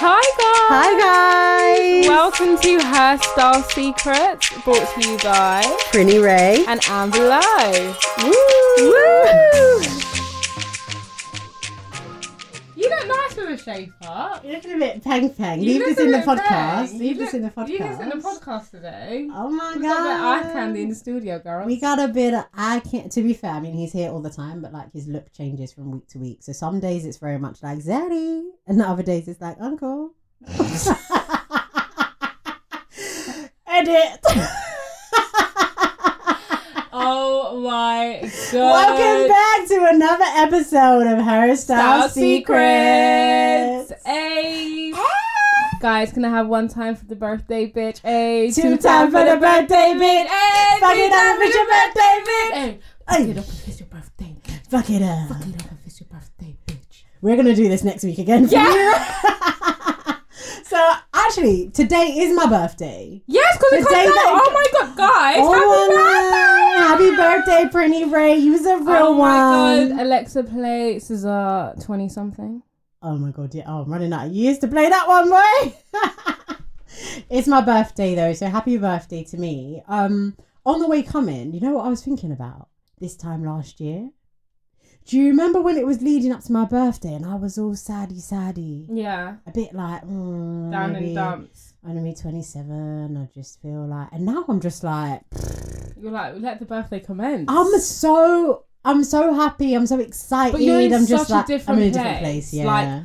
Hi guys! Hi guys! Welcome to Hairstyle Secrets, brought to you by Prinny Ray. and Amber Lowe. Woo! You look nice with a shape up. You're looking a bit pang pang. You Leave look this in the podcast. bang. Leave You this in the podcast. You this in the podcast today. Oh my We've got a bit eye candy in the studio, girl. We got a bit of I can't to be fair, I mean he's here all the time, but like his look changes from week to week. So some days it's very much like Zaddy and the other days it's like Uncle. Edit. Oh my god. Welcome back to another episode of Hairstyle Style Secrets. Secrets. Hey. Ah. Guys, can I have one time for the birthday, bitch? Hey. Two time for the birthday, bitch. Hey. Fuck it up time it's your birthday, bitch. Hey. Fuck it up if it's your birthday. Fuck it up. Fuck it up if it's your birthday, bitch. We're gonna do this next week again. for Yeah. you. so actually, today is my birthday. Yes, because it comes out. Oh my god, guys. oh happy birthday. Happy birthday, Pretty Ray. You was a real Oh my one. god. Alexa play SZA 20 something. Oh my god, yeah. Oh, I'm running out of years to play that one, boy. it's my birthday though, so happy birthday to me. Um, on the way coming, you know what I was thinking about this time last year? Do you remember when it was leading up to my birthday and I was all saddy saddy? Yeah. A bit like, mm, Down maybe in dumps. I'm gonna be 27. I just feel like, and now I'm just like, You're like, let the birthday commence. I'm so, I'm so happy. I'm so excited. But you're in I'm just such a like, different I'm in a different place. place. Yeah. Like,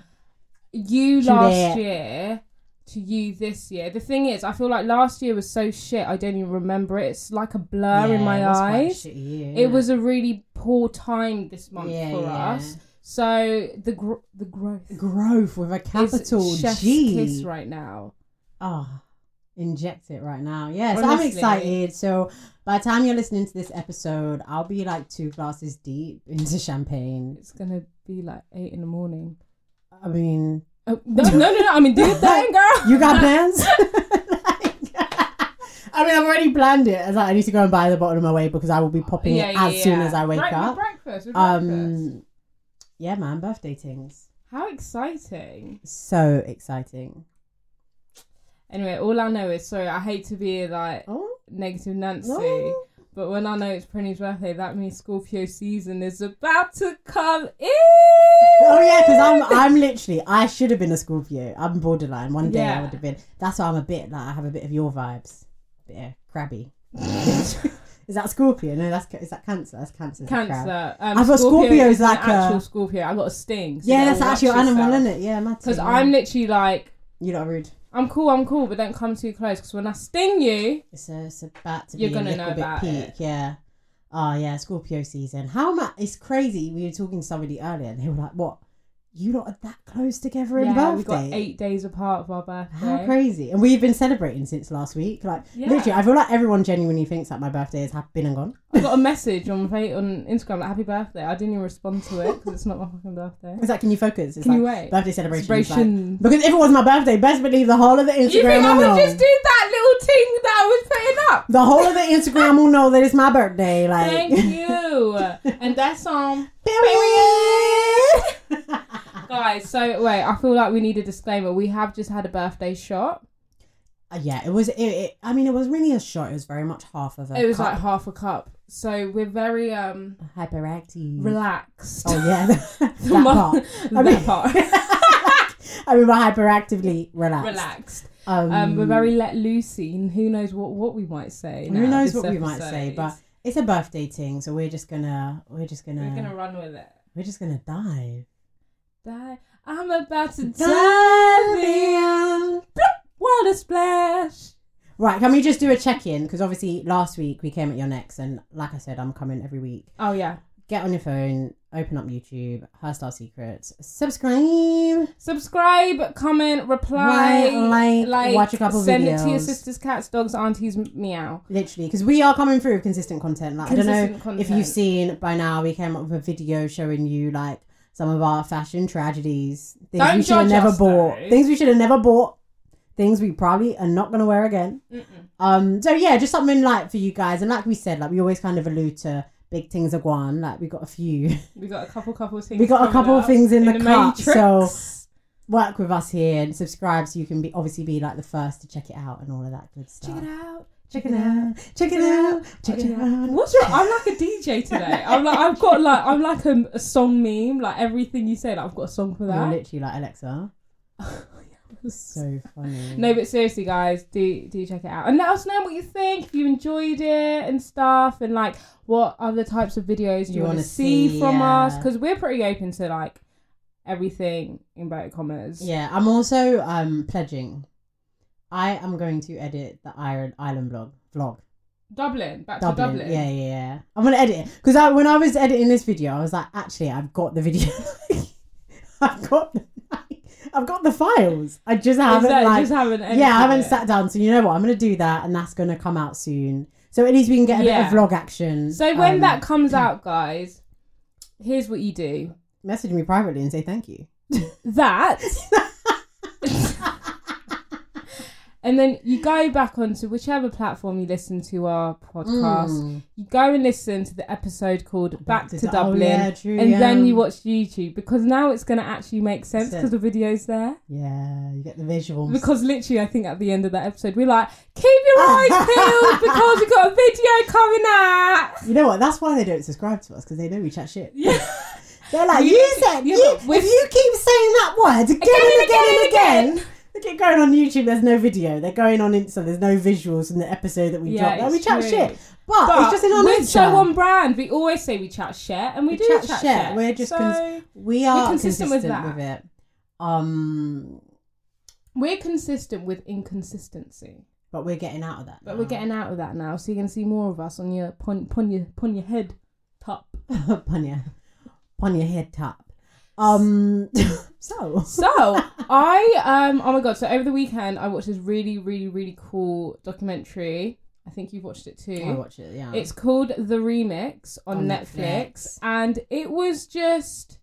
you Juliet. last year to you this year. The thing is, I feel like last year was so shit. I don't even remember it. It's like a blur in my it was quite a eyes. year, It was a really poor time this month Yeah, for yeah. us. So the gr- the growth growth with a capital G. kiss right now. Oh, inject it right now. Yeah, so I'm excited. So by the time you're listening to this episode, I'll be like two glasses deep into champagne. It's gonna be like eight in the morning. I mean, Oh, no, no, no, no. I mean, do your thing, girl. you got plans? I mean, I've already planned it. As like, I need to go and buy the bottle on my way because I will be popping it as soon as I wake with up. Breakfast, breakfast. Um, yeah, man, birthday things. How exciting! So exciting. Anyway, all I know is sorry. I hate to be like Oh, negative Nancy, no. but when I know it's Prinny's birthday, that means Scorpio season is about to come in. Oh yeah, because I'm I'm literally I should have been a Scorpio. I'm borderline. One day I would have been. That's why I'm a bit like I have a bit of your vibes. Crabby. is that Scorpio? No, that's is that Cancer. That's Cancer. Cancer. Um, I thought Scorpio is an like a- actual Scorpio. I got a sting. so Yeah, that's actually your animal, isn't it? Yeah, mad. Because I'm literally like, You're not rude. I'm cool, I'm cool, but don't come too close. Because when I sting you, It's, a, it's about to You're be gonna a little know bit about peak. it. Yeah. Oh yeah, Scorpio season. How much? It's crazy. We were talking to somebody earlier, and they were like, "What? You lot are that close together in yeah, birthday?" We've got eight days apart of our birthday. How crazy! And we've been celebrating since last week. Like Yeah. literally, I feel like everyone genuinely thinks that my birthday has been and gone. I got a message on fa- on Instagram like "Happy birthday." I didn't even respond to it because it's not my fucking birthday. It's like, can you focus? It's Can you wait? birthday celebration. is like- because if it was my birthday, best believe the whole of the Instagram You think I will would know. just do that little thing that I was putting up? The whole of the Instagram will know that it's my birthday. Like, Thank you. and that's um period. Guys. So wait, I feel like we need a disclaimer. We have just had a birthday shot. Uh, yeah, it was. It, it, I mean, it was really a shot. It was very much half of a. It was cup. like half a cup. So we're very um hyperactive. relaxed. Oh yeah, that mo- part. I mean, part. I mean, we're hyperactively relaxed. relaxed. Um, Um, we're very let loosey, and who knows what what we might say. Who now, knows what we might say, but it's a birthday thing, so we're just gonna, we're just gonna, we're gonna run with it. we're just gonna dive. Die. I'm about to Dive in. a splash! Right, can we just do a check in? Because obviously last week we came at your necks, and like I said, I'm coming every week. Oh yeah, get on your phone, open up YouTube, Hairstyle Secrets, subscribe. Subscribe, comment, reply, Like, like, watch a couple send it to your sisters, cats, dogs, aunties, meow. Literally, because we are coming through with consistent content. Like I don't know Consistent if you've seen by now, we came up with a video showing you like some of our fashion tragedies, things Don't we should have never us, bought, though. things we should have never bought, things we probably are not gonna wear again. Um, so yeah, just something like for you guys, and like we said, like we always kind of allude to big things are gone. Like we got a few, We got a couple, couple of things. we got a couple of things in, the, cut. Matrix. So work with us here and subscribe so you can be obviously be like the first to check it out and all of that good stuff. check it out. Check it out. Check it out. Check it out. What's your? I'm like a DJ today. I'm like I've got like I'm like a, a song meme. Like everything you say, like I've got a song for that. You're literally like Alexa. So funny. No, but seriously, guys, do do check it out and let us know what you think. If you enjoyed it and stuff, and like what other types of videos you, You want to see, see, from us, because we're pretty open to like everything in inverted commas. Yeah, I'm also um pledging. I am going to edit the Iron Island blog vlog. Dublin, back Dublin. to Dublin. Yeah, yeah, yeah. I'm gonna edit it because I, when I was editing this video, I was like, actually, I've got the video. I've got, the, I've got the files. I just haven't Exactly, like, just haven't yeah, I haven't it. sat down. So you know what? I'm gonna do that, and that's gonna come out soon. So at least we can get a Yeah. bit of vlog action. So when Um, that comes out, guys, here's what you do. Message me privately and say thank you. That. and then you go back onto whichever platform you listen to our podcast. Mm. You go and listen to the episode called Back, to, Du- oh, Dublin. yeah, true, and then you watch YouTube because now it's going to actually make sense Sense. because the video's there. Yeah, you get the visuals. Because literally, I think at the end of that episode, we're like, keep your eyes peeled because we've got a video coming out. you know what? That's why they don't subscribe to us because they know we chat shit. Yeah. They're like, We- you said, you, if you keep saying that word again, and again and again again, They keep going on YouTube. There's no video. They're going on Insta. There's no visuals in the episode that we Yeah, dropped. We chat true. shit, but, But it's just in our we're nature. so on brand. We always say we chat shit, and we, We do chat chat, shit. shit. We're just so cons- we are consistent consistent, with with, that. it. Um, we're consistent with inconsistency. but we're getting out of that. But we're getting out of that now, so you're gonna see more of us on your pon, pon your pon your head top. upon your upon your head top. Um, so So I um oh my god! So over the weekend I watched this really really really cool documentary. I think you've watched it too. I watch it. Yeah, It's called The Remix on, On Netflix, Netflix. and it was just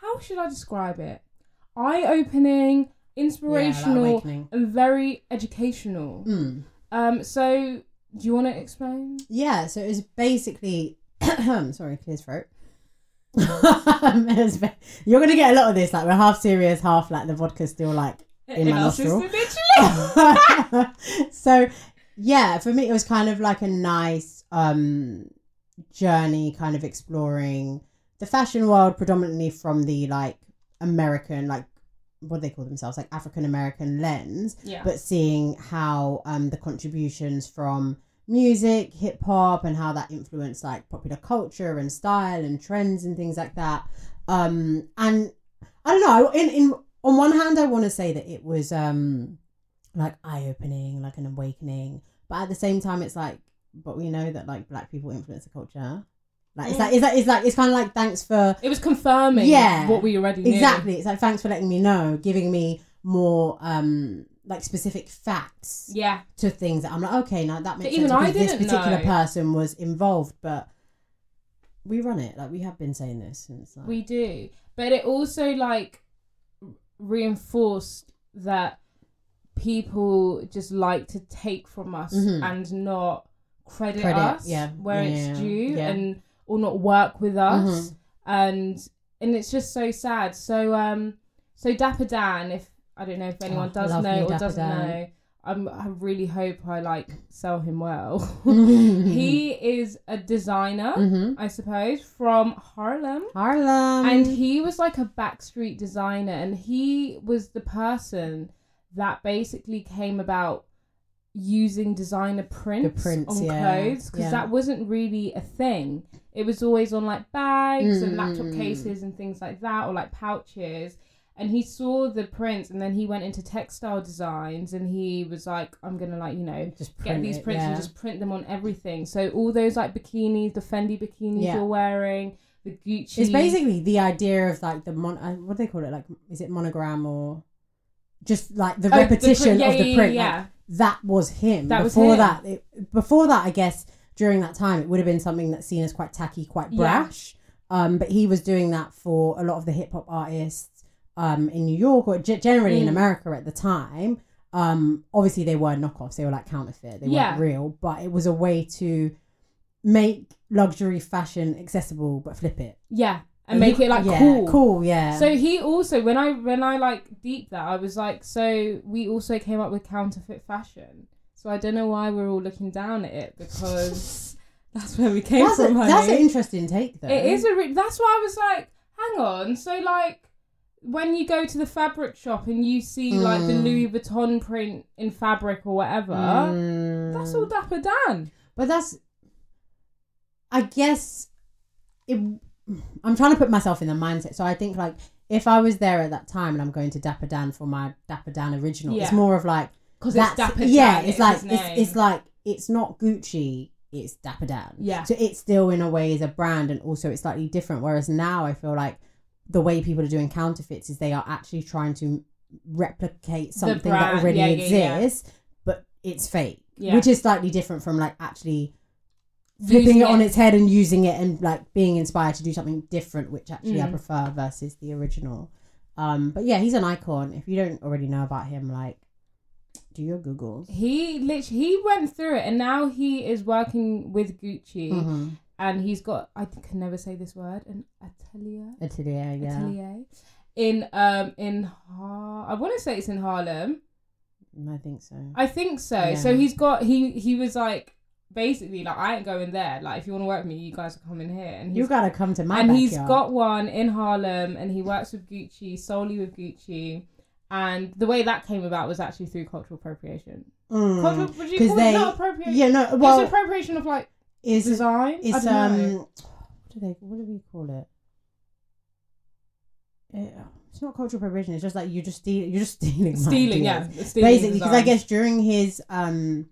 how should I describe it? Eye opening, inspirational, awakening. and very educational. Mm. Um, so do you want to explain? Yeah, so it was basically sorry, clear throat. It was ve- You're gonna get a lot of this. Like we're half serious, half like the vodka's still like in, my our nostril. system, so yeah, for me it was kind of like a nice um journey, kind of exploring the fashion world, predominantly from the like American, like what do they call themselves, like African American lens yeah. but seeing how um the contributions from music, hip hop, and how that influenced like popular culture and style and trends and things like that. Um, and I don't know. In in on one hand, I want to say that it was um like eye opening, like an awakening, but at the same time, it's like, but we know that like black people influence the culture. Like it's like it's like it's like it's kind of like thanks for it was confirming Yeah. what we already knew. exactly. It's like thanks for letting me know, giving me more um like specific facts Yeah. to things that I'm like, okay, now that makes even sense I this didn't particular know. person was involved, but we run it like we have been saying this since like, We do. But it also like reinforced that people just like to take from us Mhm. and not credit, Credit, us yeah. where Yeah, it's due yeah. and or not work with us Mhm. and and it's just so sad. So um so Dapper Dan, if I don't know if anyone Oh, does know or doesn't know, I'm, I really hope I like sell him well. he is a designer, Mhm. I suppose, from Harlem. Harlem and he was like a backstreet designer, and he was the person that basically came about using designer prints, prints, on yeah, clothes because yeah. that wasn't really a thing. It was always on like bags and Mm, laptop mm, mm. cases and things like that, or like pouches. And he saw the prints and then he went into textile designs and he was like i'm gonna like you know Just get these it, prints and just print them on everything so all those like bikinis the fendi bikinis Yeah. you're wearing the gucci It's basically the idea of like the mon. uh, What do they call it? Like, is it monogram or just like the Oh, the repetition print- yeah, of the print? yeah, like, that was him. That was before him. that, it, before that, I guess during that time, it would have been something that's seen as quite tacky, quite Yeah. brash. Um, but he was doing that for a lot of the hip hop artists um, in New York or ge- generally in Mm. America at the time. Um, obviously, they were knockoffs; they were like counterfeit. They Yeah. weren't real, but it was a way to make luxury fashion accessible, but flip it yeah and make it like yeah, cool cool, yeah. So he also when I when I like deep that I was like so we also came up with counterfeit fashion. So I don't know why we're all looking down at it because that's where we came that's, a, from. that's an interesting take, though. It is a re- that's why I was like, hang on. So like when you go to the fabric shop and you see like the Mm. Louis Vuitton print in fabric or whatever, Mm. that's all Dapper Dan. But that's, I guess, it. I'm trying to put myself in the mindset. So I think like if I was there at that time and I'm going to Dapper Dan for my Dapper Dan original, it's more of like Because it's Dapper yeah, Dan. it's like it's, it's like it's not Gucci. It's Dapper Dan. Yeah. So it still, in a way, is a brand, and also it's slightly different. Whereas now, I feel like the way people are doing counterfeits is they are actually trying to replicate something that already yeah, yeah, yeah. exists, but it's fake, Yeah. which is slightly different from like actually flipping Using it on its head and using it and like being inspired to do something different, which actually I Mm. prefer versus the original. Um, but yeah, he's an icon. If you don't already know about him, like do your googles. He literally he went through it and now he is working with Gucci Mm-hmm. And he's got I can never say this word an atelier Atelier, yeah. atelier in um in Har- I want to say it's in Harlem. I think so. I think so. Yeah. So he's got he he was like basically like I ain't going there. Like if you want to work with me, you guys are coming here. And You gotta come to my and he's got one in Harlem and he works with Gucci solely with Gucci. And the way that came about was actually through cultural appropriation. Mm. Cultural, would you call they- it not appropriation? Yeah, no. it's Well, appropriation of like is design. I it's don't um, know. what do they? What do we call it? Yeah, it's not cultural appropriation. It's just like you just steal. You're just stealing. stealing. Yeah, stealing basically because I guess during his um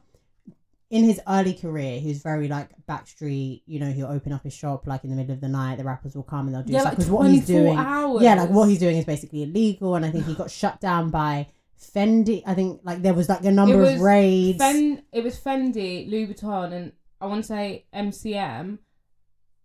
in his early career he was very like backstreet you know he'll open up his shop like in the middle of the night the rappers will come and they'll do yeah, stuff like because what he's 24 doing hours. yeah like what he's doing is basically illegal and I think he got shut down by Fendi I think like there was like a number of raids Fen- it was Fendi, Louis Vuitton, and I want to say MCM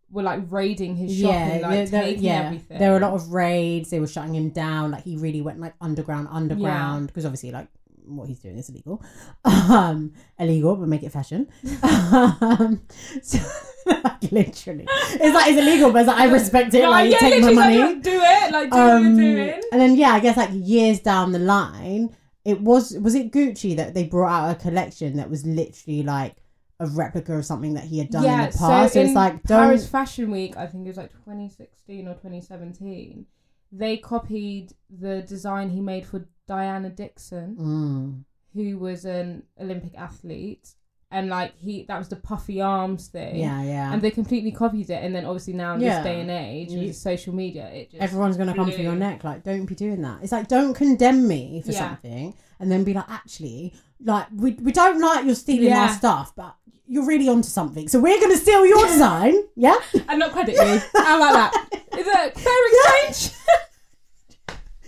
were like raiding his shop and like there- taking yeah. everything. There were a lot of raids. They were shutting him down. Like he really went like underground, underground because obviously like what he's doing is illegal. Um, illegal, but make it fashion. um, so, like literally, it's like it's illegal, but it's like I respect it. No, like you yeah, take my literally, money. like, do it, like do what Um, you're doing. and then yeah, I guess like years down the line, it was was it Gucci that they brought out a collection that was literally like a replica of something that he had done in the past. So, in it's like don't Paris Fashion Week, I think it was like 2016 or 2017. They copied the design he made for Diane Dixon, Mm. who was an Olympic athlete, and like he that was the puffy arms thing. Yeah, yeah. And they completely copied it, and then obviously now in Yeah. this day and age You- with social media, it just Everyone's gonna come for your neck. Like, don't be doing that. It's like don't condemn me for Yeah. something, and then be like, actually, like we we don't like you're stealing our stuff, but you're really onto something. So we're gonna steal your design. Yeah. and not credit you. How about that? Is it fair exchange?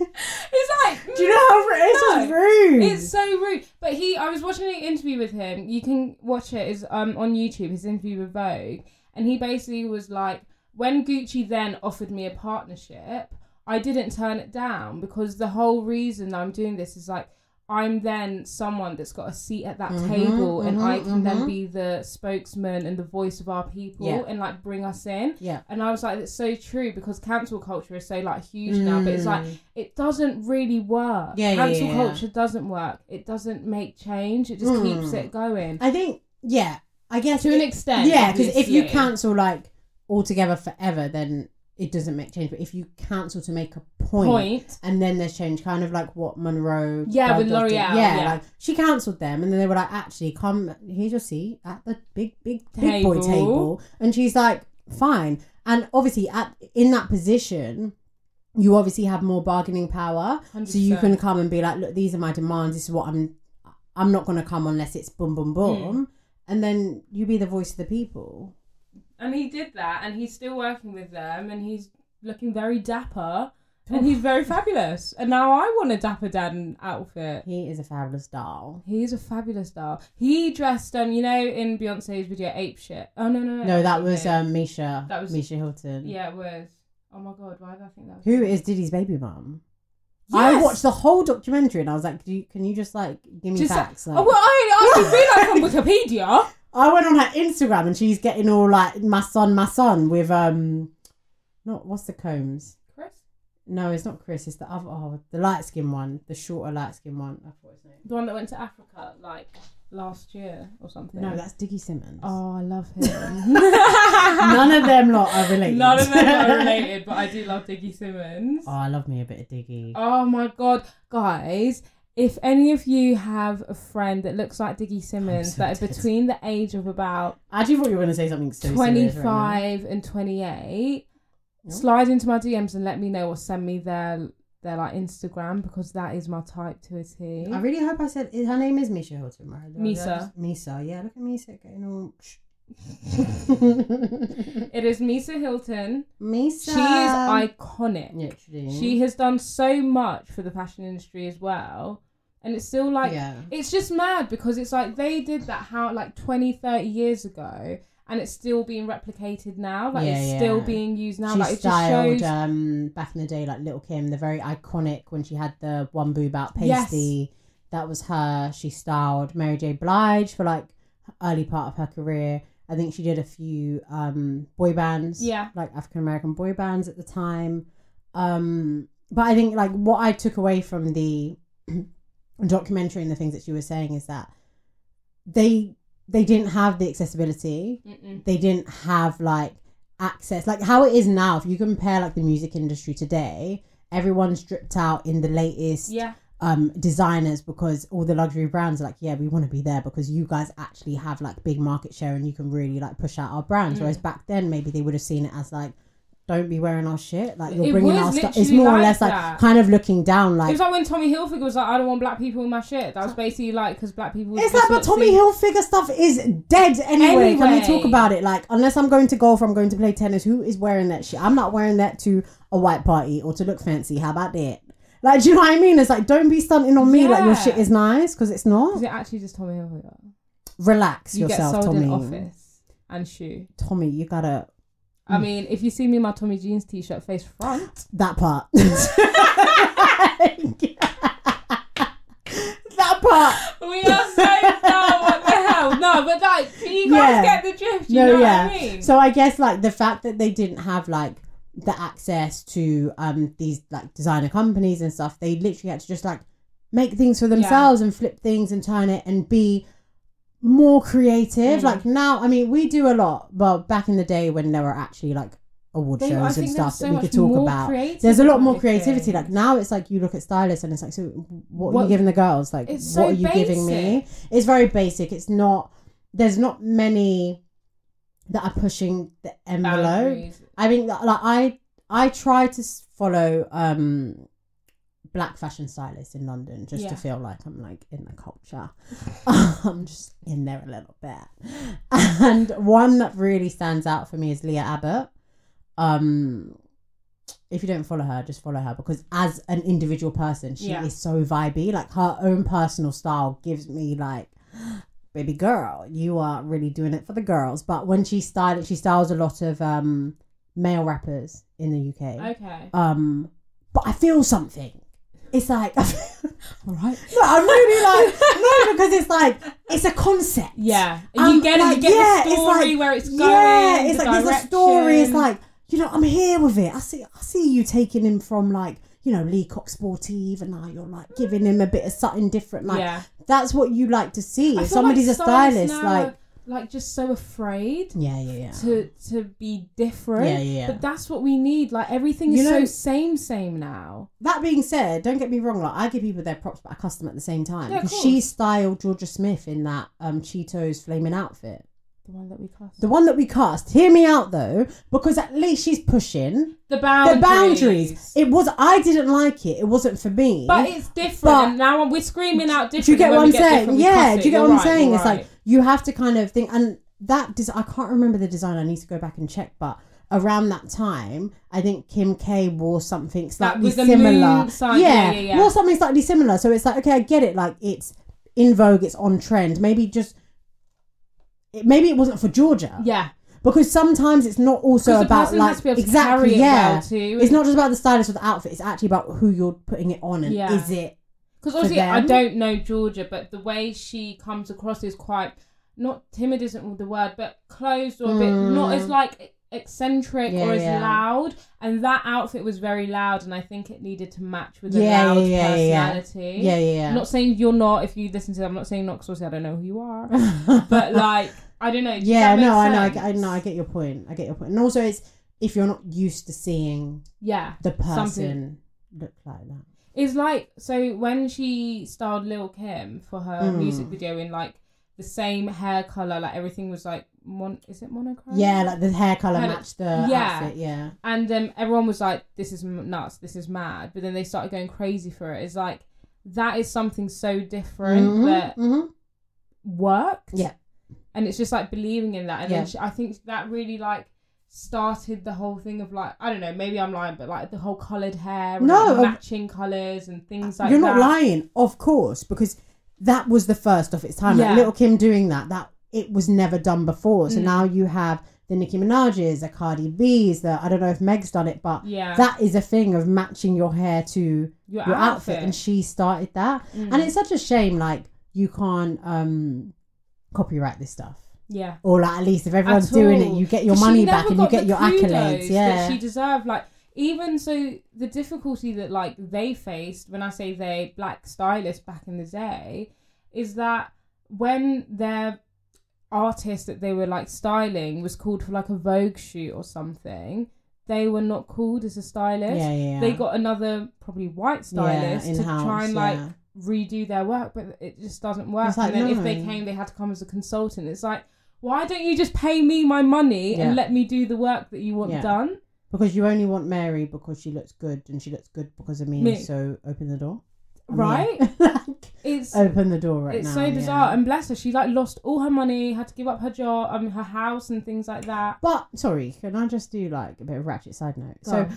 it's like Do you know how ru- it's No. rude? It's so rude. But he, I was watching an interview with him. You can watch it. Is um on YouTube. His interview with Vogue, and he basically was like, when Gucci then offered me a partnership, I didn't turn it down because the whole reason I'm doing this is like. I'm then someone that's got a seat at that Mhm, table, and mhm, I can then mhm. be the spokesman and the voice of our people, Yeah. and like bring us in. yeah. And I was like, it's so true because cancel culture is so like huge now, but it's like Mm. it doesn't really work. Yeah, yeah, cancel yeah, culture doesn't work. It doesn't make change. It just Mm. keeps it going I think yeah. I guess to an extent. Yeah, because if you cancel like altogether forever, then it doesn't make change. But if you cancel to make a point, point, and then there's change, kind of like what Munroe. Yeah, with. L'Oreal, Yeah, yeah. like she cancelled them, and then they were like, actually, come here's your seat at the big, big, big boy Table. table, and she's like, fine. And obviously, at in that position, you obviously have more bargaining power. So you can come and be like, look, these are my demands. This is what I'm. I'm not going to come unless it's boom, boom, boom. Hmm. And then you be the voice of the people. And he did that, and he's still working with them, and he's looking very dapper, and he's very fabulous. And now I want a dapper dad outfit. He is a fabulous doll. He's a fabulous doll. He dressed, um, you know, in Beyonce's video "Ape Shit." Oh no, no, no. No, that was um, Misha. That was- Misha Hilton. Yeah, it was. Oh my god, why did I think that? Was Who is Diddy's baby mum? I watched the whole documentary and I was like, can you, can you just like give me Just- facts? Like, Oh well, I actually feel like on Wikipedia. I went on her Instagram and she's getting all like my son, my son with um, not what's the Combs? Chris, No, it's not Chris. It's the other, oh, the light skin one, the shorter light skin one. I forgot his name. the one that went to Africa like last year or something. No, that's Diggy Simmons. Oh, I love him. None of them lot are related. None of them are related, but I do love Diggy Simmons. Oh, I love me a bit of Diggy. Oh my god, guys! If any of you have a friend that looks like Diggy Simmons so that is between the age of about I actually thought you were going to say something so serious right now. 25 and 28, Yeah. slide into my DMs and let me know or send me their their like Instagram because that is my type to a T. I really hope I said her name is Misha Hilton, right? Misa. Misa, yeah. Look at Misa getting all. It is Misa Hilton. Misa. She is iconic. Literally. She has done so much for the fashion industry as well. And it's still like yeah. it's just mad because it's like they did that how like 20 30 years ago and it's still being replicated now like Yeah, it's yeah. still being used now she like it just styled shows um back in the day like Little Kim, the very iconic when she had the one boob out Yes. pasty. That was her. She styled Mary J. Blige for like early part of her career. I think she did a few um boy bands. Yeah. Like African American boy bands at the time. Um but I think like what I took away from the documentary and the things that she was saying is that they they didn't have the accessibility Mm-mm. they didn't have like access like how it is now if you compare like the music industry today everyone's dripped out in the latest yeah um designers because all the luxury brands are like yeah we want to be there because you guys actually have like big market share and you can really like push out our brands Mm. whereas back then maybe they would have seen it as like don't be wearing our shit like you're It bringing our stuff it's more or like less like that. kind of looking down it like was like when Tommy Hilfiger was like I don't want black people in my shit that was basically like because black people It's like, but Tommy seen- Hilfiger stuff is dead anyway. Can we talk about it? Like, unless I'm going to golf I'm going to play tennis, who is wearing that shit? I'm not wearing that to a white party or to look fancy. How about that? Like, do you know what I mean? It's like, don't be stunting on me like your shit is nice because it's not. is it actually just Tommy Hilfiger Relax you yourself, get sold Tommy. in office and shoe Tommy, you gotta I mean if you see me in my Tommy jeans t-shirt face front that part. that part. we are so dumb what the hell no but like can you guys Yeah. get the drift you no, know yeah. what I mean So I guess like the fact that they didn't have like the access to um these like designer companies and stuff, they literally had to just like make things for themselves and flip things and turn it and be more creative. Mm. Like now, I mean, we do a lot, but back in the day when there were actually like award They- I shows and think there was stuff so that we could talk about. There's a lot more creativity. Like now, it's like you look at stylists and it's like, so what are you giving the girls? Like, what so are you giving me? It's very basic. It's not. There's not many that are pushing the envelope. Boundaries. I mean, like I I try to follow um black fashion stylists in London just Yeah. to feel like I'm like in the culture. I'm just in there a little bit. And one that really stands out for me is Leah Abbott. Um if you don't follow her, just follow her because as an individual person, she Yeah. is so vibey. Like her own personal style gives me like baby girl, you are really doing it for the girls. But when she styled she styles a lot of um male rappers in the UK. okay Um but I feel something. It's like all right no, I'm really like no because it's like it's a concept. yeah you Um, get it like, you get yeah, the it's like- where it's going Yeah, it's the like there's a story. It's like you know I'm here with it. I see I see you taking him from like you know Le Coq Sportif and now you're like giving him a bit of something different. Like yeah that's what you like to see. I If somebody's like a stylist, now like like just so afraid yeah, yeah, yeah. to to be different Yeah, yeah, yeah. but that's what we need like everything You is know- so same same now That being said, don't get me wrong. Like I give people their props, but I custom at the same time Yeah, because she styled Jorja Smith in that um Cheetos flaming outfit. The one that we cast. The one that we cast. Hear me out though, because at least she's pushing The boundaries. the boundaries. It was. I didn't like it. It wasn't for me. but it's different. But- and now we're screaming out different. do you get what I'm saying? Yeah. Do you get what I'm right, saying? It's right. like you have to kind of think, and that des- I can't remember the design. I need to go back and check, but. Around that time, I think Kim K wore something slightly similar. sign- yeah, yeah, yeah. wore something slightly similar. So it's like, okay, I get it. Like it's in vogue, it's on trend. Maybe just, it, maybe it wasn't for Jorja yeah. because sometimes it's not also about like has to be able to exactly yeah. well too. It's not just about the stylist or the outfit. It's actually about who you're putting it on and Yeah. is it Because obviously, I don't know Jorja, but the way she comes across is quite not timid, isn't the word, but closed or a bit not as like eccentric Mm. Yeah, or as yeah. loud. And that outfit was very loud, and I think it needed to match with a Yeah, loud yeah, yeah, yeah. personality. yeah yeah I'm yeah. not saying you're not. If you listen to them, I'm not saying not because obviously I don't know who you are. but like, I don't know. Yeah, no, I know, I? I know, I get your point. I get your point. And also, it's if you're not used to seeing Yeah, the person Something- look like that. It's like so when she styled Lil Kim for her Mm. music video in like the same hair color, like everything was like mon. Is it monochrome? Yeah, like the hair color matched the yeah. outfit. Yeah, And um, everyone was like, "This is nuts. This is mad." But then they started going crazy for it. It's like that is something so different Mhm, that mhm. worked. Yeah. And it's just like believing in that, and Yeah. then she, I think that really like started the whole thing of like I don't know, maybe I'm lying, but like the whole coloured hair, No, like, matching colours and things like that. you're that. not lying, of course, because that was the first of its time. Yeah. Like Little Kim doing that, that it was never done before. So Mm. now you have the Nicki Minaj's, the Cardi B's, the I don't know if Meg's done it, but Yeah, that is a thing of matching your hair to your, your outfit, and she started that. Mm. And it's such a shame, like you can't um copyright this stuff. Yeah. Or like at least if everyone's doing it, you get your money back and you get your accolades. Yeah. she deserved. Like even so, the difficulty that like they faced when I say they black stylists back in the day is that when their artist that they were like styling was called for like a Vogue shoot or something, they were not called as a stylist. yeah, yeah, yeah. They got another probably white stylist to try and like yeah. redo their work, but it just doesn't work. Like, and then if they came, they had to come as a consultant. It's like, why don't you just pay me my money Yeah. and let me do the work that you want Yeah. done? Because you only want Mary because she looks good and she looks good because of me. Me. So open the door. I mean, Right? like, It's open the door right it's now. so bizarre. yeah. And bless her, she like lost all her money, had to give up her job, mean her house and things like that. But sorry, can I just do like a bit of ratchet side note? So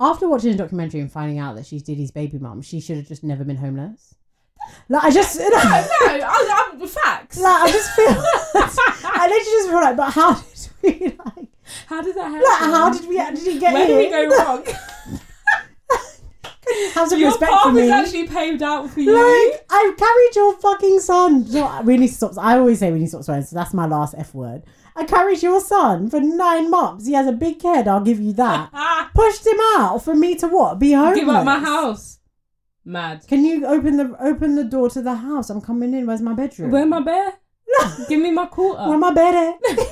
after watching the documentary and finding out that she's Diddy's baby mum, she should have just never been homeless. Like I just no, no, I, I'm facts. like I just feel I literally just feel like, but how did we like? how did that happen? Like how did we actually get Where here? did we go wrong? Have some Your respect path for me. is actually paved out for you. Like I carried your fucking son. No, we need to stop. I always say we need to stop swearing. So that's my last f word. I carried your son for nine months. He has a big head. I'll give you that. Pushed him out for me to what? Be homeless. give up my house. Mad. Can you open the open the door to the house? I'm coming in. Where's my bedroom? Where my bear? Give me my quarter. Where my bed at?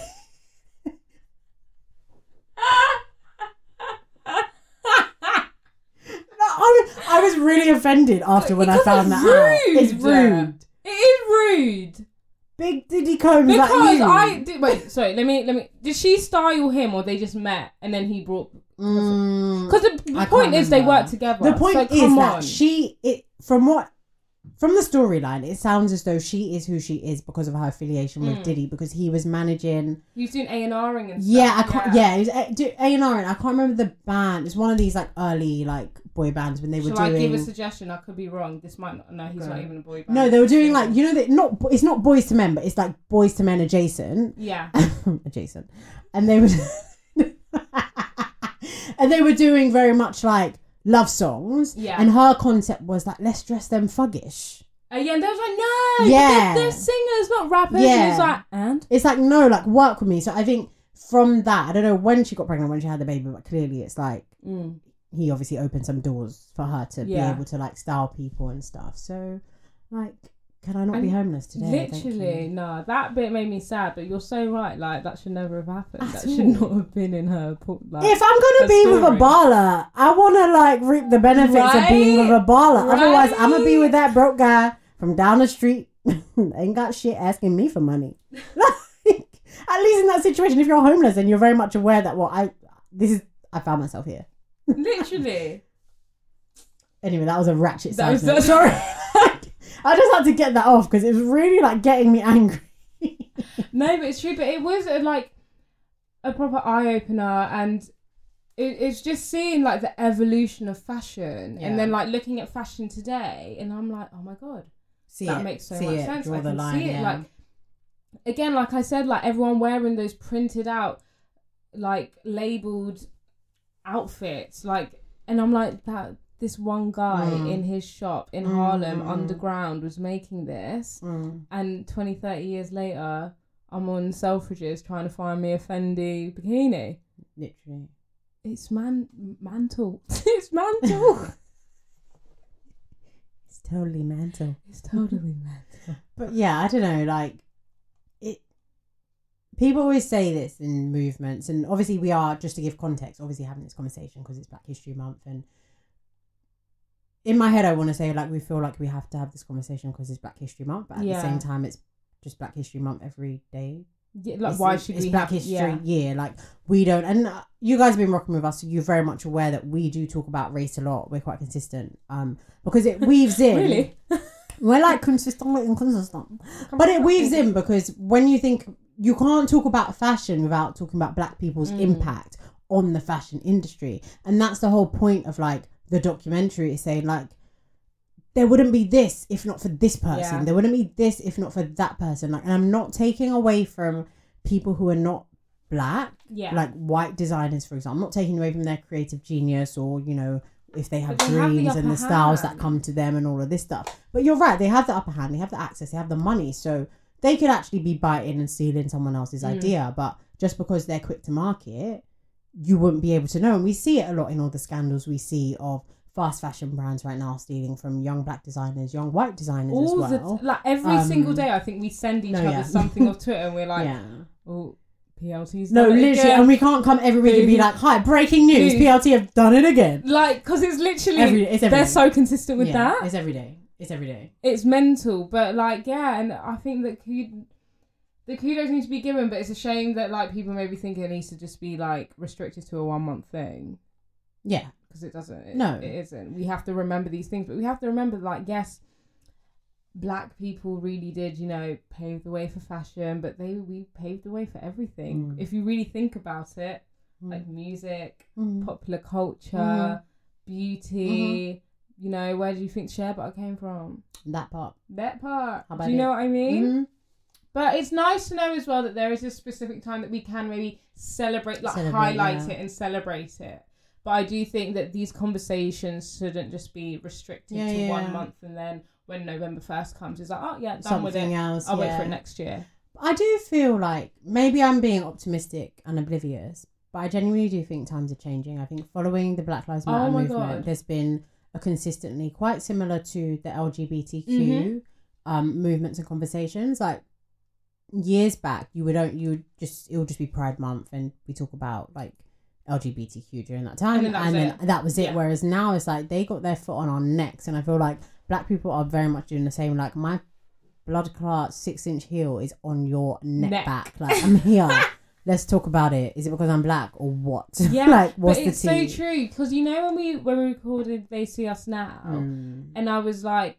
I, was, I was really offended after when I found that out. It's rude. rude. It is rude. Big Diddy Combs Because. I did wait, sorry, let me let me did she style him or they just met and then he brought Mm. because the, the point is they work together. The point so is that on. she it from what from the storyline, it sounds as though she is who she is because of her affiliation with Mm. Diddy because he was managing. he was doing A and Ring and stuff. Yeah, I can't. Yeah, it was A and R, and I can't remember the band. It's one of these like early like boy bands when they were Shall I give a suggestion? I could be wrong. This might not. No, he's not even a boy band. no, they were doing like you know that not it's not Boyz II Men, but it's like Boyz II Men adjacent. Yeah. adjacent, and they were and they were doing very much like love songs. Yeah. and her concept was like let's dress them fuggish. Uh, yeah, and they was like, no, Yeah. they're, they're singers, not rappers. Yeah. And he like, and It's like no, like work with me. So I think from that, I don't know when she got pregnant, when she had the baby, but clearly it's like mm. he obviously opened some doors for her to Yeah. be able to like style people and stuff. So like, can I not be homeless today? Literally, no, that bit made me sad. But you're so right. Like that should never have happened. At that all. should not have been in her. Like, If I'm gonna be with a story. baller, I wanna like reap the benefits of being with a baller. Otherwise, I'm gonna be with that broke guy from down the street. Ain't got shit asking me for money. Like, at least in that situation, if you're homeless and you're very much aware that well, I this is I found myself here. Literally. Anyway, that was a ratchet That was- note. Sorry, I just had to get that off because it was really like getting me angry. No, but it's true. But it was a, like a proper eye opener, and it, it's just seeing like the evolution of fashion, Yeah. and then like looking at fashion today, and I'm like, oh my god, See that it, makes so much it, sense. I can line. see it. yeah. Like again, like I said, like everyone wearing those printed out, like labeled outfits, like, and I'm like that. This one guy Mm. in his shop in Harlem Mm. underground was making this, Mm. and 20, 30 years later, I'm on Selfridges trying to find me a Fendi bikini. literally. It's man mantle. it's mantle. It's totally mental. it's totally mantle. But yeah, I don't know, like it people always say this in movements and obviously we are just to give context, obviously having this conversation because it's Black History Month and in my head I want to say like we feel like we have to have this conversation because it's Black History Month, but at Yeah. the same time it's just Black History Month every day. Yeah, like It's- why should it's we Black have, History Yeah. Year? Like we don't, and uh, you guys have been rocking with us, so you're very much aware that we do talk about race a lot. We're quite consistent, um, because it weaves in. Really? We're like consistent and inconsistent. But it weaves in because when you think you can't talk about fashion without talking about black people's Mm. impact on the fashion industry. And that's the whole point of like the documentary is saying like there wouldn't be this if not for this person. Yeah. There wouldn't be this if not for that person. Like and I'm not taking away from people who are not black, Yeah. like white designers for example. I'm not taking away from their creative genius or, you know, if they have they have the dreams and the styles that come to them and all of this stuff. But you're right, they have the upper hand, they have the access, they have the money. So they could actually be biting and stealing someone else's Mm. idea. But just because they're quick to market, you wouldn't be able to know. And we see it a lot in all the scandals we see of fast fashion brands right now stealing from young black designers, young white designers All as the well. like every Um, single day, I think we send each no, other yeah. something off Twitter, and we're like, yeah. "Oh, PLT's No, it literally, again." and we can't come every week and be like, "Hi, breaking news! Boom. PLT have done it again." like because it's literally Every, it's every they're day. so consistent with Yeah, that. It's every day. It's every day. it's mental but like yeah and i think that kud- the kudos need to be given but it's a shame that like people maybe think it needs to just be like restricted to a one month thing Yeah, because it doesn't it, No. it isn't we have to remember these things but we have to remember like yes black people really did you know pave the way for fashion but they we paved the way for everything Mm. if you really think about it Mm. like music Mm. popular culture Mhm. beauty you know where do you think shea butter came from that part. that part do you know what i mean Mhm. But it's nice to know as well that there is a specific time that we can maybe celebrate, like Celebrate, highlight yeah. it and celebrate it. But I do think that these conversations shouldn't just be restricted Yeah, to yeah. one month and then when November 1st comes, it's like, oh, yeah, done with Something it. else. I'll wait for it next year. I do feel like maybe I'm being optimistic and oblivious, but I genuinely do think times are changing. I think following the Black Lives Oh Matter my movement, God. there's been a consistently quite similar to the LGBTQ Mhm. um, movements and conversations. Like years back, you would don't you would just it would just be Pride Month, and we talk about like LGBTQ during that time, And and then that was it. that was it. Yeah. Whereas now it's like they got their foot on our necks, and I feel like black people are very much doing the same. Like my blood clot six inch heel is on your neck, Neck. back. Like I'm here. Let's talk about it. Is it because I'm black or what? Yeah, like what's but the it's tea? so true because you know when we when we recorded "They See Us Now," Mm. and I was like,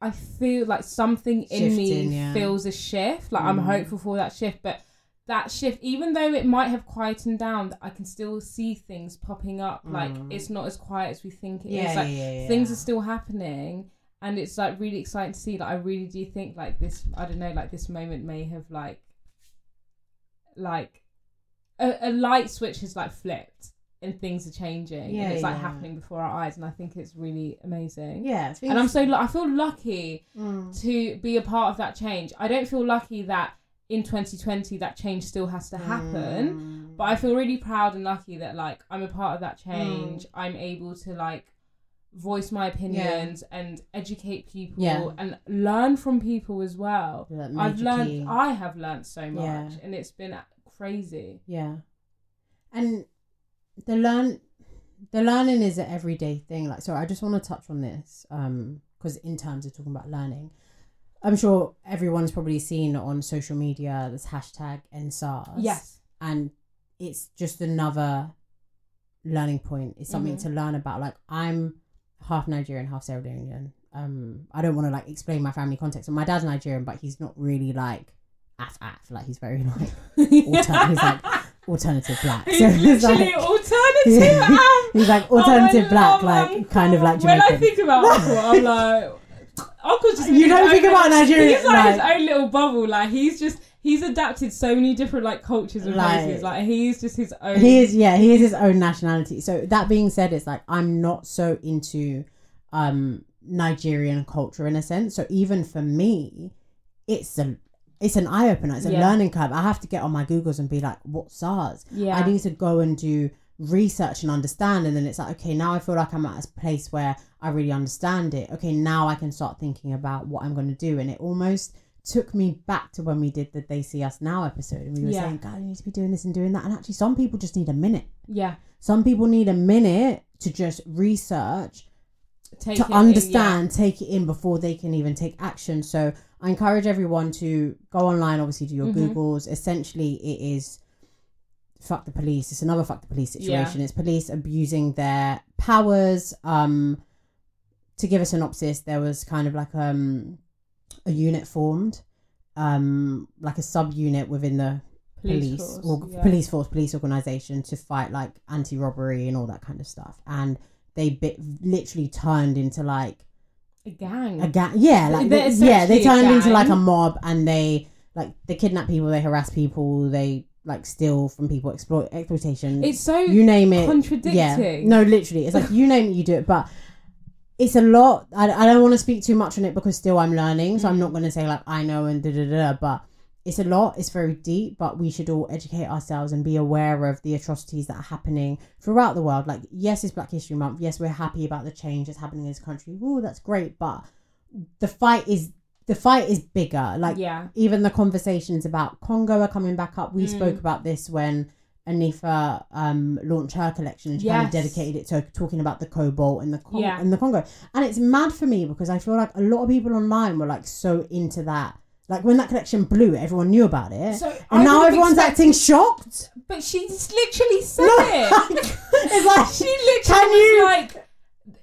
I feel like something in Shifting, me yeah. feels a shift. Like I'm Mm. hopeful for that shift, but that shift, even though it might have quietened down, I can still see things popping up. Like Mm. it's not as quiet as we think it is. Yeah, Like yeah, yeah, things are still happening. And it's like really exciting to see. Like I really do think like this. I don't know. Like this moment may have like, like, a, a light switch has like flipped and things are changing. Yeah, and it's like yeah. happening before our eyes. And I think it's really amazing. Yeah, And I'm so I feel lucky Mm. to be a part of that change. I don't feel lucky that in 2020 that change still has to happen, Mm. but I feel really proud and lucky that like I'm a part of that change. I'm able to like voice my opinions and educate people Yeah. and learn from people as well. I've learned. I have learned so much Yeah. and it's been crazy. Yeah. And the learn the learning is an everyday thing. Like sorry, I just want to touch on this. Um because in terms of talking about learning. I'm sure everyone's probably seen on social media this hashtag EndSARS. Yes. And it's just another learning point. It's something Mhm. to learn about. Like I'm half Nigerian, half Sierra Leonean. Um, I don't want to like explain my family context. And my dad's Nigerian, but he's not really like af af. Like he's very like alter- he's like alternative black. He's So it's literally like alternative. he's like Oh, alternative black, like Uncle. kind of like When I think about Uncle, I'm like, Uncle's just You don't think about Nigeria, He's like, his own little bubble. Like he's just he's adapted so many different like cultures and Like- places. Like he's just his own. he is yeah he is his own nationality so that being said it's like i'm not so into um nigerian culture in a sense so even for me it's a it's an eye-opener it's a Yeah. learning curve i have to get on my googles and be like what's sars Yeah. i need to go and do research and understand and then it's like okay now i feel like i'm at a place where i really understand it okay now i can start thinking about what i'm going to do and it almost took me back to when we did the they see us now episode and we were Yeah. saying god you need to be doing this and doing that and actually some people just need a minute yeah. some people need a minute to just research Take to it in, understand take it in before they can even take action so i encourage everyone to go online obviously do your Mhm. googles essentially it is fuck the police it's another fuck the police situation it's police abusing their powers um to give a synopsis there was kind of like um a unit formed um like a sub unit within the Yeah. police, force, or yeah. police force, police organization to fight like anti-robbery and all that kind of stuff. And they bit literally turned into like A gang. a gang. Yeah, like They're yeah, they turned into like a mob, and they like they kidnap people, they harass people, they like steal from people, exploit exploitation. it's so you name it. contradicting. Yeah, no, literally, it's like you name it, you do it, but. It's a lot. I, I don't want to speak too much on it because still I'm learning, so I'm Mm. not going to say like I know and da da da. But it's a lot. It's very deep, but we should all educate ourselves and be aware of the atrocities that are happening throughout the world. Like, yes, it's Black History Month. Yes, we're happy about the change that's happening in this country. Oh, that's great. But the fight is the fight is bigger. Like, yeah. even the conversations about Congo are coming back up. We Mm. spoke about this when Anifa um, launched her collection. and She kind of dedicated it to talking about the cobalt and the Con- Yeah. and the Congo. And it's mad for me because I feel like a lot of people online were like so into that. Like when that collection blew, everyone knew about it. So and I now everyone's acting shocked. But she just literally said No, it. it's like she literally you- like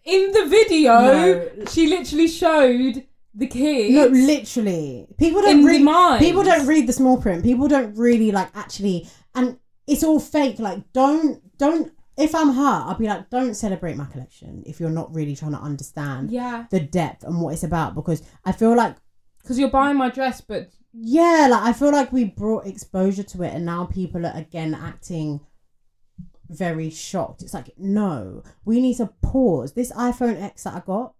in the video. No. She literally showed the kids. No, literally. People don't read. People don't read the small print. People don't really like actually, and it's all fake. Like, don't don't. If I'm her, I'll be like, don't celebrate my collection if you're not really trying to understand Yeah, the depth and what it's about. Because I feel like, because you're buying my dress, but yeah, like I feel like we brought exposure to it, and now people are again acting very shocked. It's like, no, we need to pause. This iPhone X that I got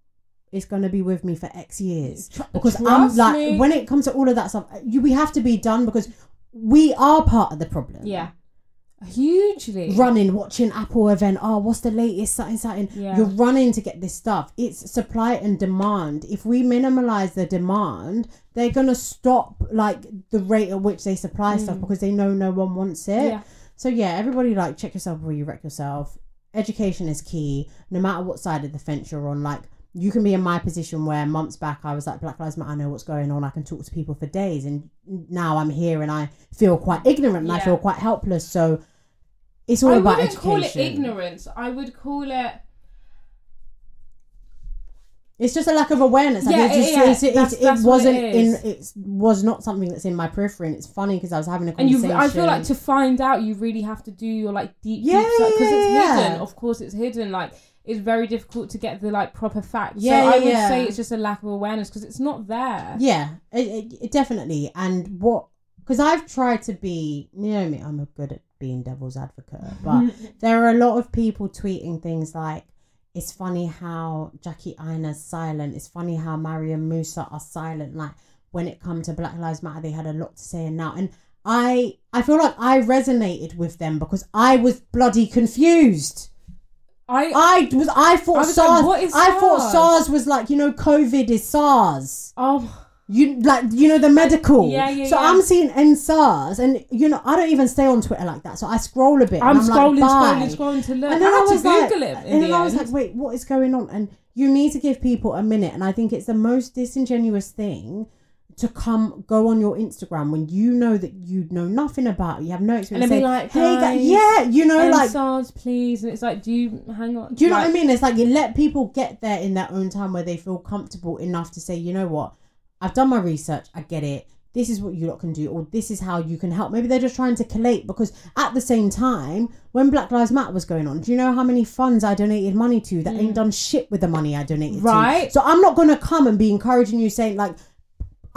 is going to be with me for X years because I'm like me. when it comes to all of that stuff, you we have to be done because we are part of the problem. yeah, hugely. Running, watching Apple event. Oh, what's the latest? Something, something. Yeah. You're running to get this stuff. It's supply and demand. If we minimalize the demand, they're gonna stop like the rate at which they supply stuff because they know no one wants it. Mm. Yeah. So yeah, everybody like check yourself before you wreck yourself. Education is key, no matter what side of the fence you're on. Like you can be in my position where months back I was like Black Lives Matter, I know what's going on. I can talk to people for days, and now I'm here and I feel quite ignorant and I feel quite helpless. So it's all I about education. I wouldn't call it ignorance. I would call it. It's just a lack of awareness. Like, Yeah, it's just, yeah, yeah. It's, it's, That's- it that's wasn't it in. It was not something that's in my periphery. And it's funny because I was having a And you, conversation. I feel like to find out, you really have to do your like deep, Yeah, because yeah, it's yeah. hidden. Of course, it's hidden. Like it's very difficult to get the like proper facts. Yeah, so I yeah, would yeah. say it's just a lack of awareness because it's not there. Yeah, it, it, it definitely. And what? Because I've tried to be, you know me, I'm a good at being devil's advocate, but there are a lot of people tweeting things like, "It's funny how Jackie Aina's silent. It's funny how Mariam Musa are silent. Like when it come to Black Lives Matter, they had a lot to say, and now and." I I feel like I resonated with them because I was bloody confused. I I was I thought I was SARS. like, what is I thought SARS? SARS was like you know COVID is SARS. oh You like you know the medical. Yeah, yeah, So yeah. I'm seeing EndSARS, and you know I don't even stay on Twitter like that. So I scroll a bit. I'm, I'm scrolling, like, scrolling, scrolling to look. And then I I, was like, and the then I was like, wait, what is going on? And you need to give people a minute. And I think it's the most disingenuous thing to come go on your Instagram when you know that you know nothing about it, you have no experience. And then be like, hey, guys, yeah, you know, like SARS, please. And it's like, do you hang on? Do you know what I mean? It's like you let people get there in their own time where they feel comfortable enough to say, you know what, I've done my research, I get it. This is what you lot can do, or this is how you can help. Maybe they're just trying to collate because at the same time, when Black Lives Matter was going on, do you know how many funds I donated money to that ain't done shit with the money I donated to? Mm. Right. So I'm not gonna come and be encouraging you saying like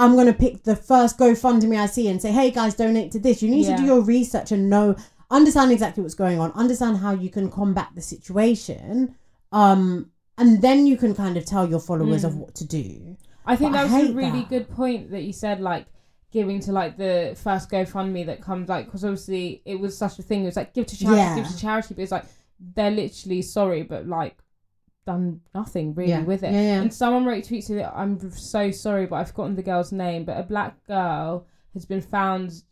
I'm gonna pick the first GoFundMe I see and say, hey guys, donate to this. You need Yeah. to do your research and know, understand exactly what's going on, understand how you can combat the situation, um, and then you can kind of tell your followers of what to do. I think But that was a really that. good point that you said, like giving to like the first GoFundMe that comes like because obviously it was such a thing. It was like give to charity, Yeah. give to charity, but it's like they're literally sorry, but like done nothing really Yeah. with it. Yeah, yeah. And someone wrote a tweets that I'm so sorry, but I've forgotten the girl's name. But a black girl has been found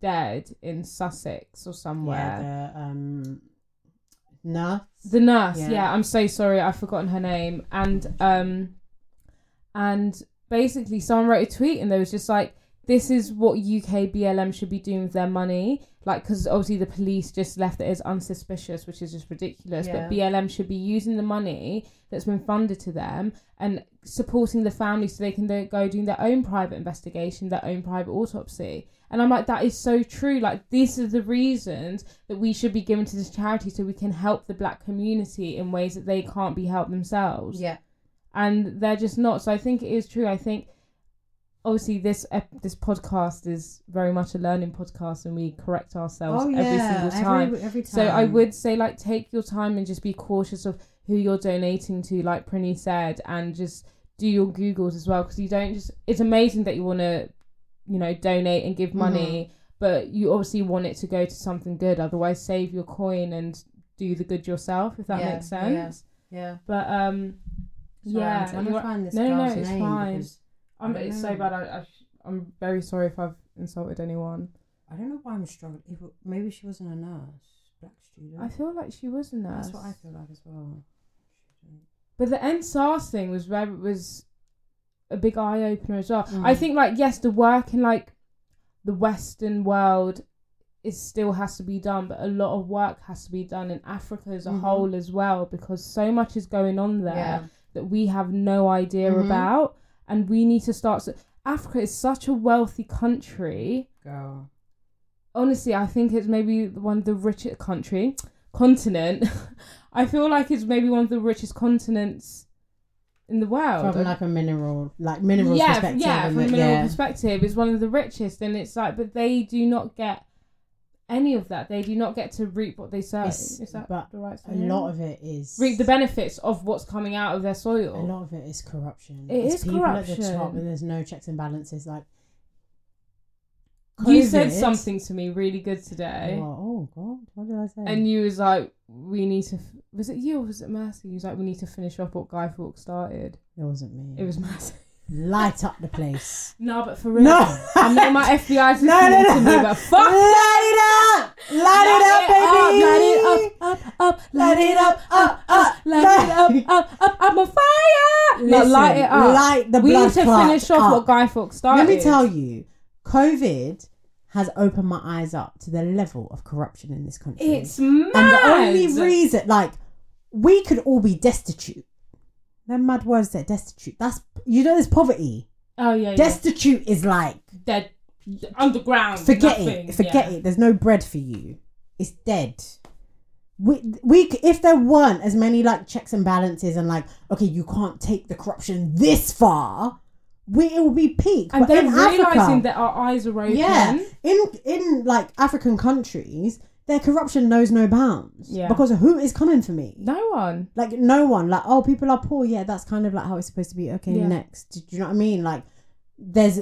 dead in Sussex or somewhere. The um, nurse. The nurse, Yeah. I'm so sorry, I've forgotten her name. And um and basically someone wrote a tweet and they was just like, This is what UK BLM should be doing with their money. Like, because obviously the police just left it as unsuspicious, which is just ridiculous. But BLM should be using the money that's been funded to them and supporting the family so they can go doing their own private investigation, their own private autopsy. And I'm like, that is so true. Like, these are the reasons that we should be given to this charity so we can help the black community in ways that they can't be helped themselves. Yeah. And they're just not. So I think it is true. I think obviously this ep- this podcast is very much a learning podcast and we correct ourselves Oh, every single time. Every, every time. So I would say like take your time and just be cautious of who you're donating to, like Prinny said, and just do your googles as well because you don't just. It's amazing that you want to, you know, donate and give money, but you obviously want it to go to something good. Otherwise, save your coin and do the good yourself. If that Yeah, makes sense. Yeah. But um, Sorry, yeah, I'm trying to find this no, no, it's name fine. because I'm, it's so bad. I, I, I'm very sorry if I've insulted anyone. I don't know why I'm struggling. If maybe she wasn't a nurse, black student. I feel like she was a nurse. That's what I feel like as well. But the EndSARS thing was very was a big eye opener as well. Mm. I think like yes, the work in like the Western world is still has to be done, but a lot of work has to be done in Africa as a Mhm. whole as well because so much is going on there Yeah. that we have no idea Mhm. about, and we need to start. So, Africa is such a wealthy country. Girl. Honestly, I think it's maybe one of the richest country continent. I feel like it's maybe one of the richest continents in the world. From like a mineral, like mineral yeah, perspective. yeah, from a mineral yeah. perspective, it's one of the richest, and it's like, but they do not get any of that. They do not get to reap what they sow. It's- is that but the right? A lot of it is reap the benefits of what's coming out of their soil. A lot of it is corruption. It it's is people at the corruption. top, and there's no checks and balances. Like You said something to me really good today, What? Oh God, what did I say? and you was like, "We need to." F-. Was it you or was it Mercy? You was like, "We need to finish off what Guy Fawkes started." it wasn't me. It was Mercy. Light up the place. No, but for real, No. I know my FBI's No, listening no, to me, but fuck Light it up, light, it up, baby. Light it up, up, up, light it up, up, up, light it up, up, up, I'm on fire. No, Listen, light it up. light the we blood need to finish off up. what Guy Fawkes started. Let me tell you, COVID has opened my eyes up to the level of corruption in this country. it's mad. and the only reason, like, we could all be destitute. They're mad words. That destitute. That's you know, there's poverty. oh yeah, yeah. Destitute is like dead, underground. forget nothing, it. Forget yeah. it. There's no bread for you. It's dead. We we if there weren't as many like checks and balances and like okay, you can't take the corruption this far. We it will be peak. And But then realizing Africa, that our eyes are open. yeah, in in like African countries, their corruption knows no bounds. Yeah. Because who is coming for me? No one. Like no one. Like oh, people are poor. Yeah, that's kind of like how it's supposed to be. Okay, Yeah. next. Do you know what I mean? Like there's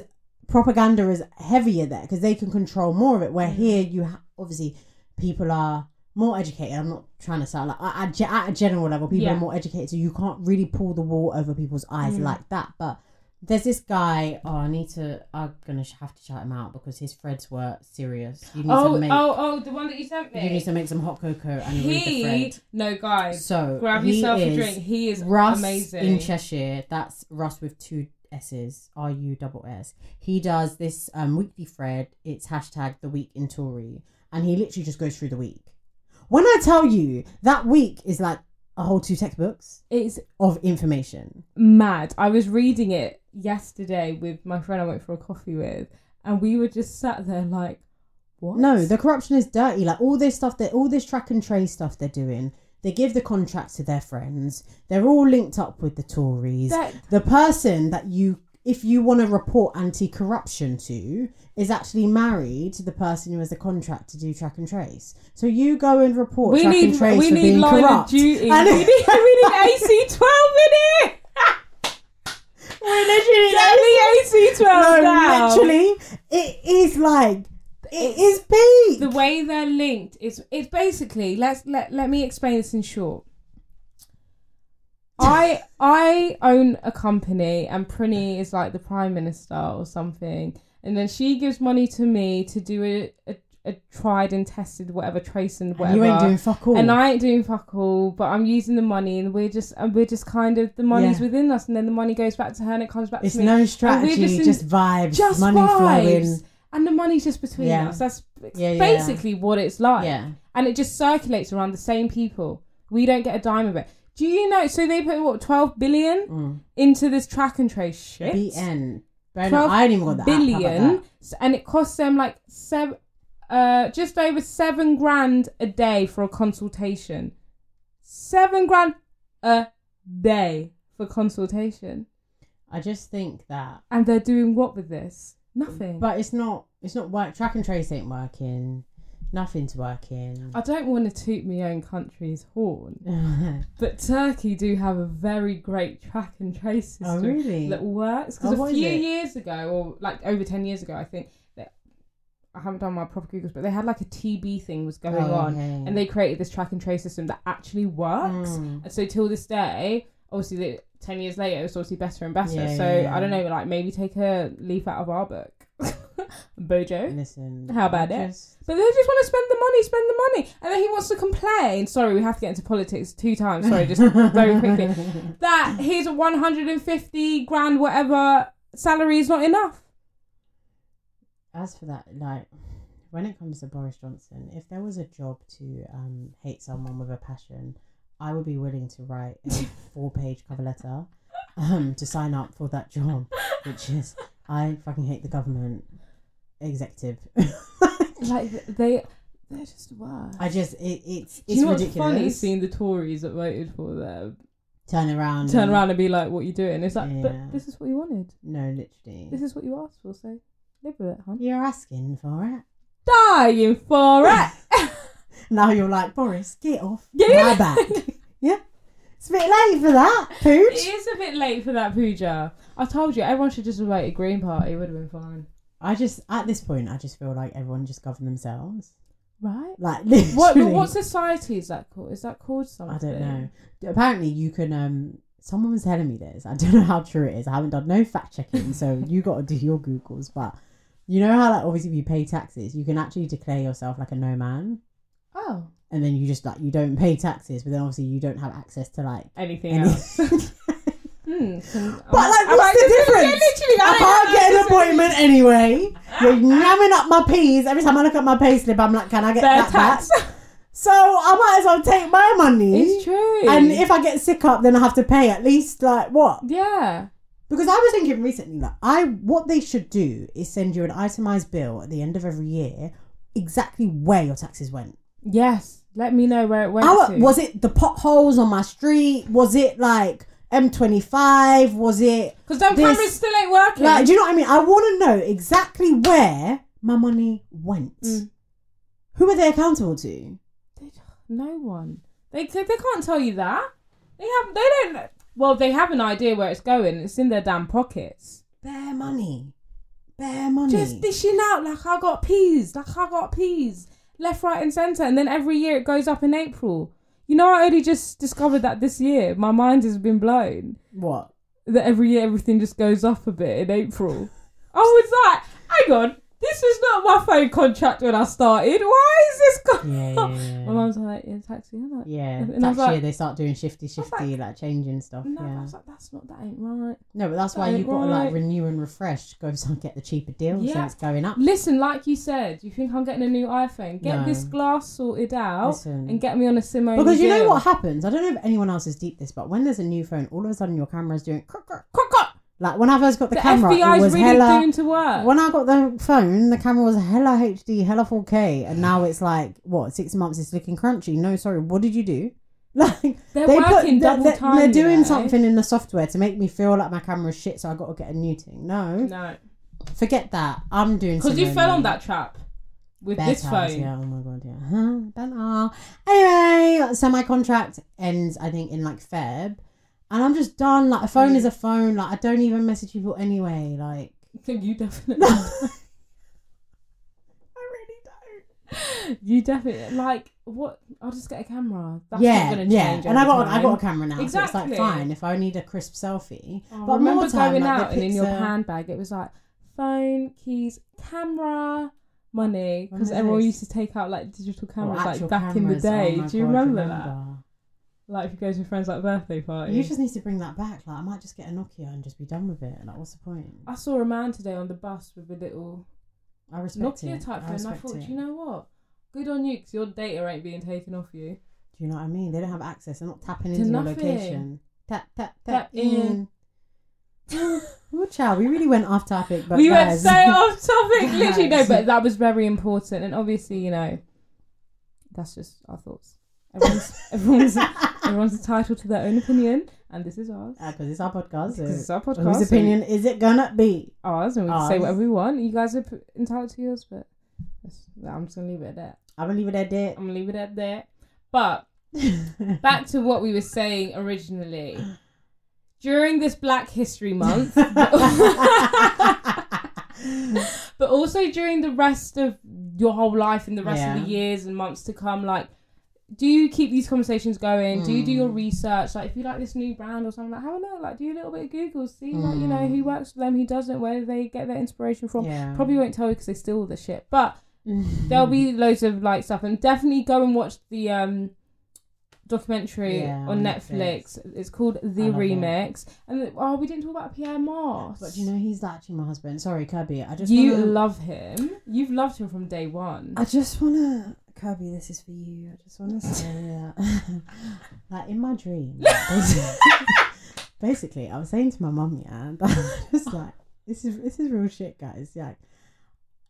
propaganda is heavier there because they can control more of it. Mm. Where here you ha- obviously people are more educated. I'm not trying to sound like at, at at a general level, people Yeah. are more educated, so you can't really pull the wool over people's eyes Mm. like that. But there's this guy. Oh, I need to. I'm gonna have to shout him out because his threads were serious. You need Oh, to make. oh, oh, the one that you sent me. You need to make some hot cocoa and read the he, thread. no guys, So grab yourself a drink. He is Russ amazing. in Cheshire. That's Russ with two S's, R U double S. He does this um, weekly thread. It's hashtag the week in Tory, and he literally just goes through the week. When I tell you that week is like a whole two textbooks It's of information. mad. I was reading it yesterday with my friend I went for a coffee with, and we were just sat there like, what? No, the corruption is dirty. Like all this stuff that all this track and trace stuff they're doing. They give the contracts to their friends. They're all linked up with the Tories. That- the person that you if you want to report anti-corruption to is actually married to the person who has the contract to do track and trace. So you go and report we track need and trace we for need being line corrupt. of duty. And- we need we need AC twelve in it. We're literally Get AC twelve no, down. literally, it is like it is peak. the way they're linked is it's basically let's let let me explain this in short. I I own a company and Prinny is like the prime minister or something, and then she gives money to me to do a a, a tried and tested whatever trace and And whatever. you ain't doing fuck all. and I ain't doing fuck all, but I'm using the money, and we're just and we're just kind of the money's Yeah. within us, and then the money goes back to her, and it comes back it's to me. no strategy, just just, in- vibes, just money vibes. flowing. and the money's just between Yeah. us. That's yeah. basically what it's like. Yeah. And it just circulates around the same people. We don't get a dime of it. Do you know? So they put what twelve billion Mm. into this track and trace shit. BN. 12 mind, I ain't even got that. billion, and it costs them like seven, uh, just over seven grand a day for a consultation. Seven grand a day for consultation, I just think that, and they're doing what with this? Nothing. but it's not. It's not work. Track and trace ain't working. Nothing's working. I don't want to toot my own country's horn, but Turkey do have a very great track and trace system oh really? that works. Oh, Because what a few years ago, or like over ten years ago, I think that I haven't done my proper googles, but they had like a TB thing was going Oh, on, okay. and they created this track and trace system that actually works. Mm. And so till this day, obviously, the, ten years later, it's obviously better and better. Yeah, so yeah, yeah. I don't know, like maybe take a leaf out of our book, Bojo. Listen. How about it? just- But they just want to spend the money, spend the money. And then he wants to complain. Sorry, we have to get into politics two times. Sorry, just very quickly. That his 150 grand, whatever salary is not enough. As for that, like when it comes to Boris Johnson, if there was a job to um, hate someone with a passion, I would be willing to write a four-page cover letter um, to sign up for that job, which is I fucking hate the government executive. Like, they. They're just worse. I just it, it's Do it's you know what's ridiculous. funny? Seeing the Tories that voted for them Turn around. turn and- around and be like, "What you doing?" It's like, Yeah. but this is what you wanted. No, literally. This is what you asked for. So live with it, hun. You're asking for it. Dying for it. Now you're like Boris, get off Yeah. my back. yeah, it's a bit late for that, pooch. it is a bit late for that puja. I told you, everyone should just have voted Green Party. It would have been fine. I just at this point, I just feel like everyone just govern themselves. Right? Like What? literally. What society is that called? Is that called something? I don't know. Apparently, you can. Um, someone was telling me this. I don't know how true it is. I haven't done no fact checking, so you got to do your googles. But you know how like obviously if you pay taxes, you can actually declare yourself like a no man, Oh, and then you just like you don't pay taxes, but then obviously you don't have access to like anything any. else? Hmm. But like, what's the difference? I can't get an appointment anyway. You're yamming up my peas. Every time I look at my pay slip, I'm like, can I get Fair that tax. back? So I might as well take my money. It's true. And if I get sick up, then I have to pay at least like what? yeah, Because I was thinking recently, like I what they should do is send you an itemized bill at the end of every year, exactly where your taxes went. Yes. Let me know where it went How, to. was it the potholes on my street? Was it like M25? Was it Because them this- cameras still ain't working. like? Do you know what I mean? I want to know exactly where my money went. Mm. Who are they accountable to? no one. They they can't tell you that. They have. They don't. Well, they have an idea where it's going. It's in their damn pockets. Bare money. Bare money. Just dishing out like I got peas, like I got peas, left, right, and centre, and then every year it goes up in April. You know, I only just discovered that this year. My mind has been blown what? that every year everything just goes up a bit in April. I was like, hang on, this was not my phone contract when I started. Why is this going Yeah, yeah, yeah. My mum's like, yeah, taxi. Like, Yeah, And I tax like- year they start doing shifty, was like- shifty, like, changing stuff. no, I yeah, was like, that's not, that ain't right. no, but that's why you got to like renew and refresh. Go and get the cheaper deal Yeah. since it's going up. Listen, like you said, you think I'm getting a new iPhone? Get No. this glass sorted out Listen. and get me on a sim only Because you know what happens? I don't know if anyone else has deep this, but when there's a new phone, all of a sudden your camera's doing crook, crook. Crook, crook. Like when I first got the, The camera, it was really hella. doing to work. When I got the phone, the camera was hella HD, hella 4K, and now it's like what six months? It's looking crunchy. No, sorry, what did you do? Like They're they working they're, double they're- time. they're you doing know. something in the software to make me feel like my camera's shit, so I got to get a new thing. No, No, forget that. I'm doing because you fell on that trap with this times, phone. Yeah, oh my god, yeah. Huh. Anyway, so my contract ends, I think, in like Feb. And I'm just done. Like, a phone Mm. is a phone. Like, I don't even message people anyway. Like, I think you definitely. I really don't. you definitely like what? I'll just get a camera. That's yeah, yeah. change. And I got, I got a camera now. So Exactly. it's like fine if I need a crisp selfie. Oh, I but remember more time, going like, out and in your handbag it was like phone, keys, camera, money. Because everyone used to take out like digital cameras like back cameras. in the day. Oh Do you God, remember, that? Like if you go to your friend's like birthday party. You just need to bring that back. Like, I might just get a Nokia and just be done with it. Like, what's the point? I saw a man today on the bus with a little I respect Nokia it. type I phone. I thought, it. you know what? Good on you, because your data ain't being taken off you. Do you know what I mean? They don't have access. They're not tapping into your location. Tap tap tap, Tap in. in. Well, child, we really went off topic, but we went so off topic, literally. No, but that was very important, and obviously, you know, that's just our thoughts. Everyone's everyone's everyone's entitled to their own opinion, and this is ours. Ah, because it's our podcast. Because it's our podcast. whose opinion is it gonna be? ours, and we can say Ours. whatever we want. You guys are p- entitled to yours, but that's- I'm just gonna leave it at that. I'm gonna leave it at that. I'm gonna leave it at that. But back to what we were saying originally. During this Black History Month, but also during the rest of your whole life and the rest of Yeah. the years and months to come, like, do you keep these conversations going? Do you do your Mm. research? Like, if you like this new brand or something, like, have a look. Like, do a little bit of Google, see, like, you know, who Mm. works for them, who doesn't, where they get their inspiration from. yeah. Probably won't tell you because they steal all the shit, but there'll be loads of like stuff and definitely go and watch the um documentary Yeah, on on Netflix. It's called The love it. Remix. And oh, we didn't talk about Pyer Moss. But you know, he's actually my husband. Sorry, Kerby. I just you wanna, love him. You've loved him from day one. I just wanna Kerby. This is for you. I just wanna say that, like in my dream, basically, basically, I was saying to my mum, yeah, that just like this is this is real shit, guys. Yeah.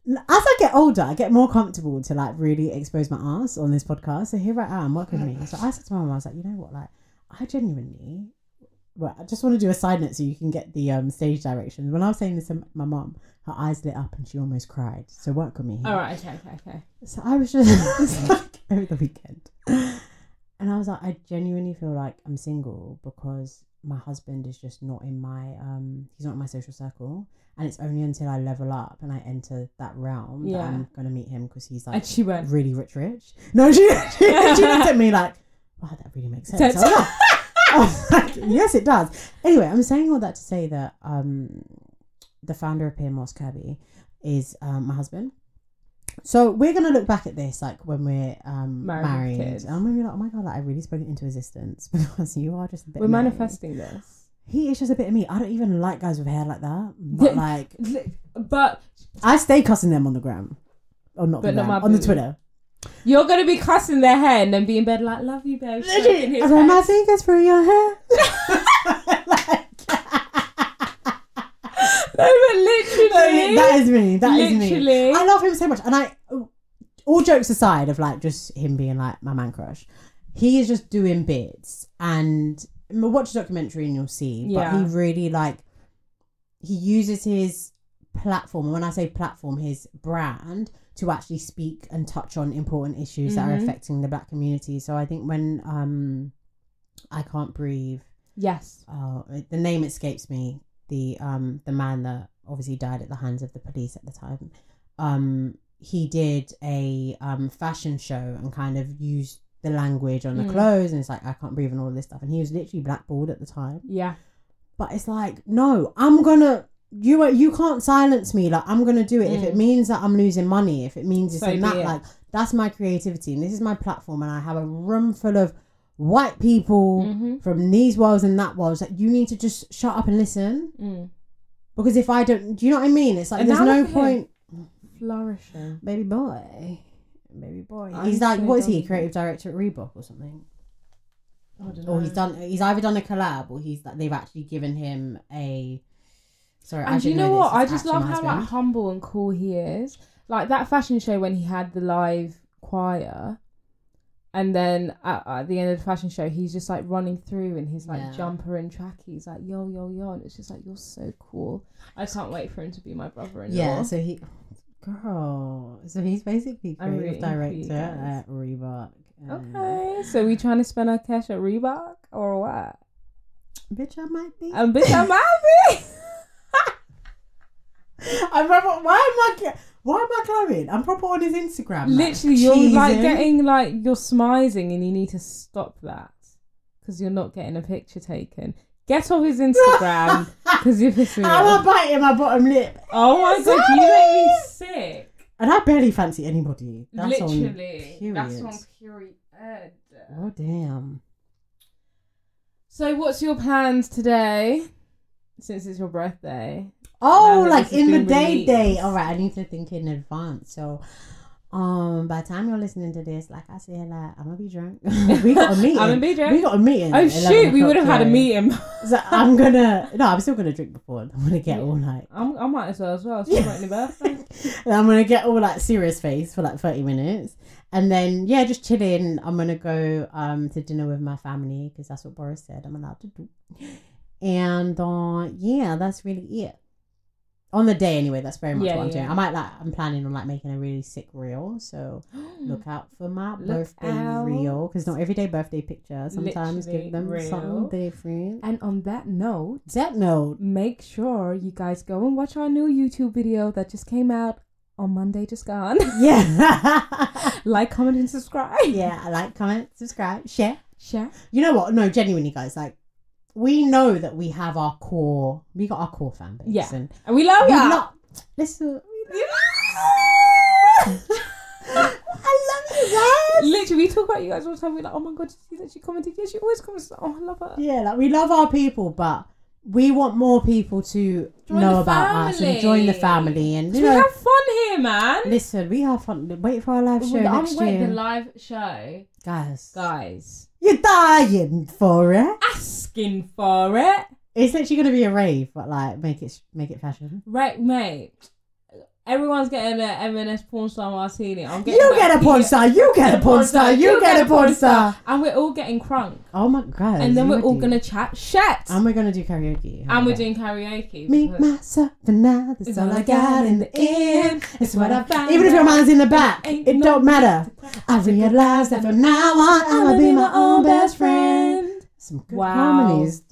As I get older, I get more comfortable to like really expose my ass on this podcast. So here I am, with me. So I said to my mum, I was like, you know what, like, I genuinely, well, I just want to do a side note so you can get the um stage directions. When I was saying this to my mum, her eyes lit up and she almost cried. So work with me. here. All right, okay, okay, okay. So I was just like over the weekend, and I was like, I genuinely feel like I'm single because my husband is just not in my um he's not in my social circle, and it's only until I level up and I enter that realm that I'm gonna meet him because he's like And she went. really rich, rich. No, she she, she looked at me like, wow, that really makes sense. I was like, I was like, yes, it does. Anyway, I'm saying all that to say that um, the founder of Moss Kerby is um, my husband. So we're gonna look back at this like when we're um, Married married, kids. and I'm gonna be like, oh my god, like I really spoke it into existence because you are just a bit. We're manifesting this. He is just a bit of me. I don't even like guys with hair like that, but like But I stay cussing them on the gram, or not, But the not gram, my on the. Twitter. you're going to be cussing their hair and then be in bed like, love you, babe. his I head. fingers through your hair. Like- No, but literally. that is me. That is me. I love him so much, and I. All jokes aside, of like just him being like my man crush, he is just doing bits, and watch a documentary and you'll see. Yeah. But he really like he uses his platform. And when I say platform, his brand to actually speak and touch on important issues that are Mhm. affecting the black community. So I think when um, I can't breathe yes. oh, the name escapes me. The um the man that obviously died at the hands of the police at the time. Um, he did a um fashion show and kind of used the language on the Mm. clothes, and it's like I can't breathe and all this stuff. And he was literally blackballed at the time. Yeah. But it's like, no, I'm gonna you you can't silence me. Like I'm gonna do it if it means that I'm losing money. If it means this Mm. So and that, it. like that's my creativity and this is my platform. And I have a room full of white people Mm-hmm. from these worlds and that worlds that you need to just shut up and listen. Mm. Because if I don't, do you know what I mean? It's like And there's no look at him. point, Flourishing. baby boy, baby boy. I'm He's like, so what is he? Creative director at Reebok or something? I don't Or he's done. He's either done a collab or he's like they've actually given him a. Sorry, I And you know this, what? I just love how like humble and cool he is. Like that fashion show when he had the live choir, and then at, at the end of the fashion show, he's just like running through in his like Yeah. jumper and trackies, like yo yo yo, and it's just like you're so cool. I can't wait for him to be my brother-in-law. Yeah, so he, girl, so he's basically creative director at Reebok. Okay, so we trying to spend our cash at Reebok or what? bitch, I might be. And bitch, I'm happy. I'm proper. Why am I? Why am I glowing? I'm proper on his Instagram. like, Literally, you're like getting like you're smizing, and you need to stop that because you're not getting a picture taken. Get off his Instagram because you're pissing me I'm off. biting my bottom lip, Oh my god, you make me sick. and I barely fancy anybody. That's Literally, on that's on period. Oh damn. So, what's your plans today? Since it's your birthday. Oh, like in the day day. All right, I need to think in advance. So, um, by the time you're listening to this, like I said, like I'm gonna be drunk. we got a meeting. I'm gonna be drunk. We got a meeting. Oh at 11 shoot, we would have had a meeting. So I'm gonna. No, I'm still gonna drink before. I'm gonna get all like. I'm, I might as well as well. Celebrating your birthday. And I'm gonna get all like serious face for like 30 minutes, and then yeah, just chilling. I'm gonna go um to dinner with my family because that's what Boris said I'm allowed to do. And uh yeah, that's really it. On the day anyway, that's very much Yeah, what I'm yeah. doing. I might like I'm planning on like making a really sick reel, so look out for my Look birthday out. reel because not everyday birthday picture. Sometimes Literally give them real. something different. And on that note, That note, make sure you guys go and watch our new YouTube video that just came out on Monday, just gone. yeah, like, comment, and subscribe. yeah. Like, comment, subscribe, share. Share. You know what? No, genuinely, guys. Like, we know that we have our core. We got our core fan base. Yeah. And And we love we you. lo- Listen. I love you guys. Literally, we talk about you guys all the time. We're like, oh my god, did you see that she commented? Yeah, she always comments. Oh, I love her. Yeah, like we love our people, but we want more people to Join know about us and join the family. And you we know, have fun here, man. listen, we have fun. Wait for our live show I'm next waiting year, the live show, guys. guys. You're dying for it. Asking for it, It's literally gonna be a rave, but like make it make it fashion. right, mate? Everyone's getting an M&S porn star martini. I'm getting You get a porn star. You get a porn star. You get a porn star. and we're all getting crunk, Oh my god! and then we're all gonna chat shit, And we're gonna do karaoke. and we're doing karaoke. Me, myself, and I. That's all I got in the end. It's what I found Even if your man's in the back, it don't matter. I realize that from now on, I'ma be my own best friend. Some good Wow. harmonies.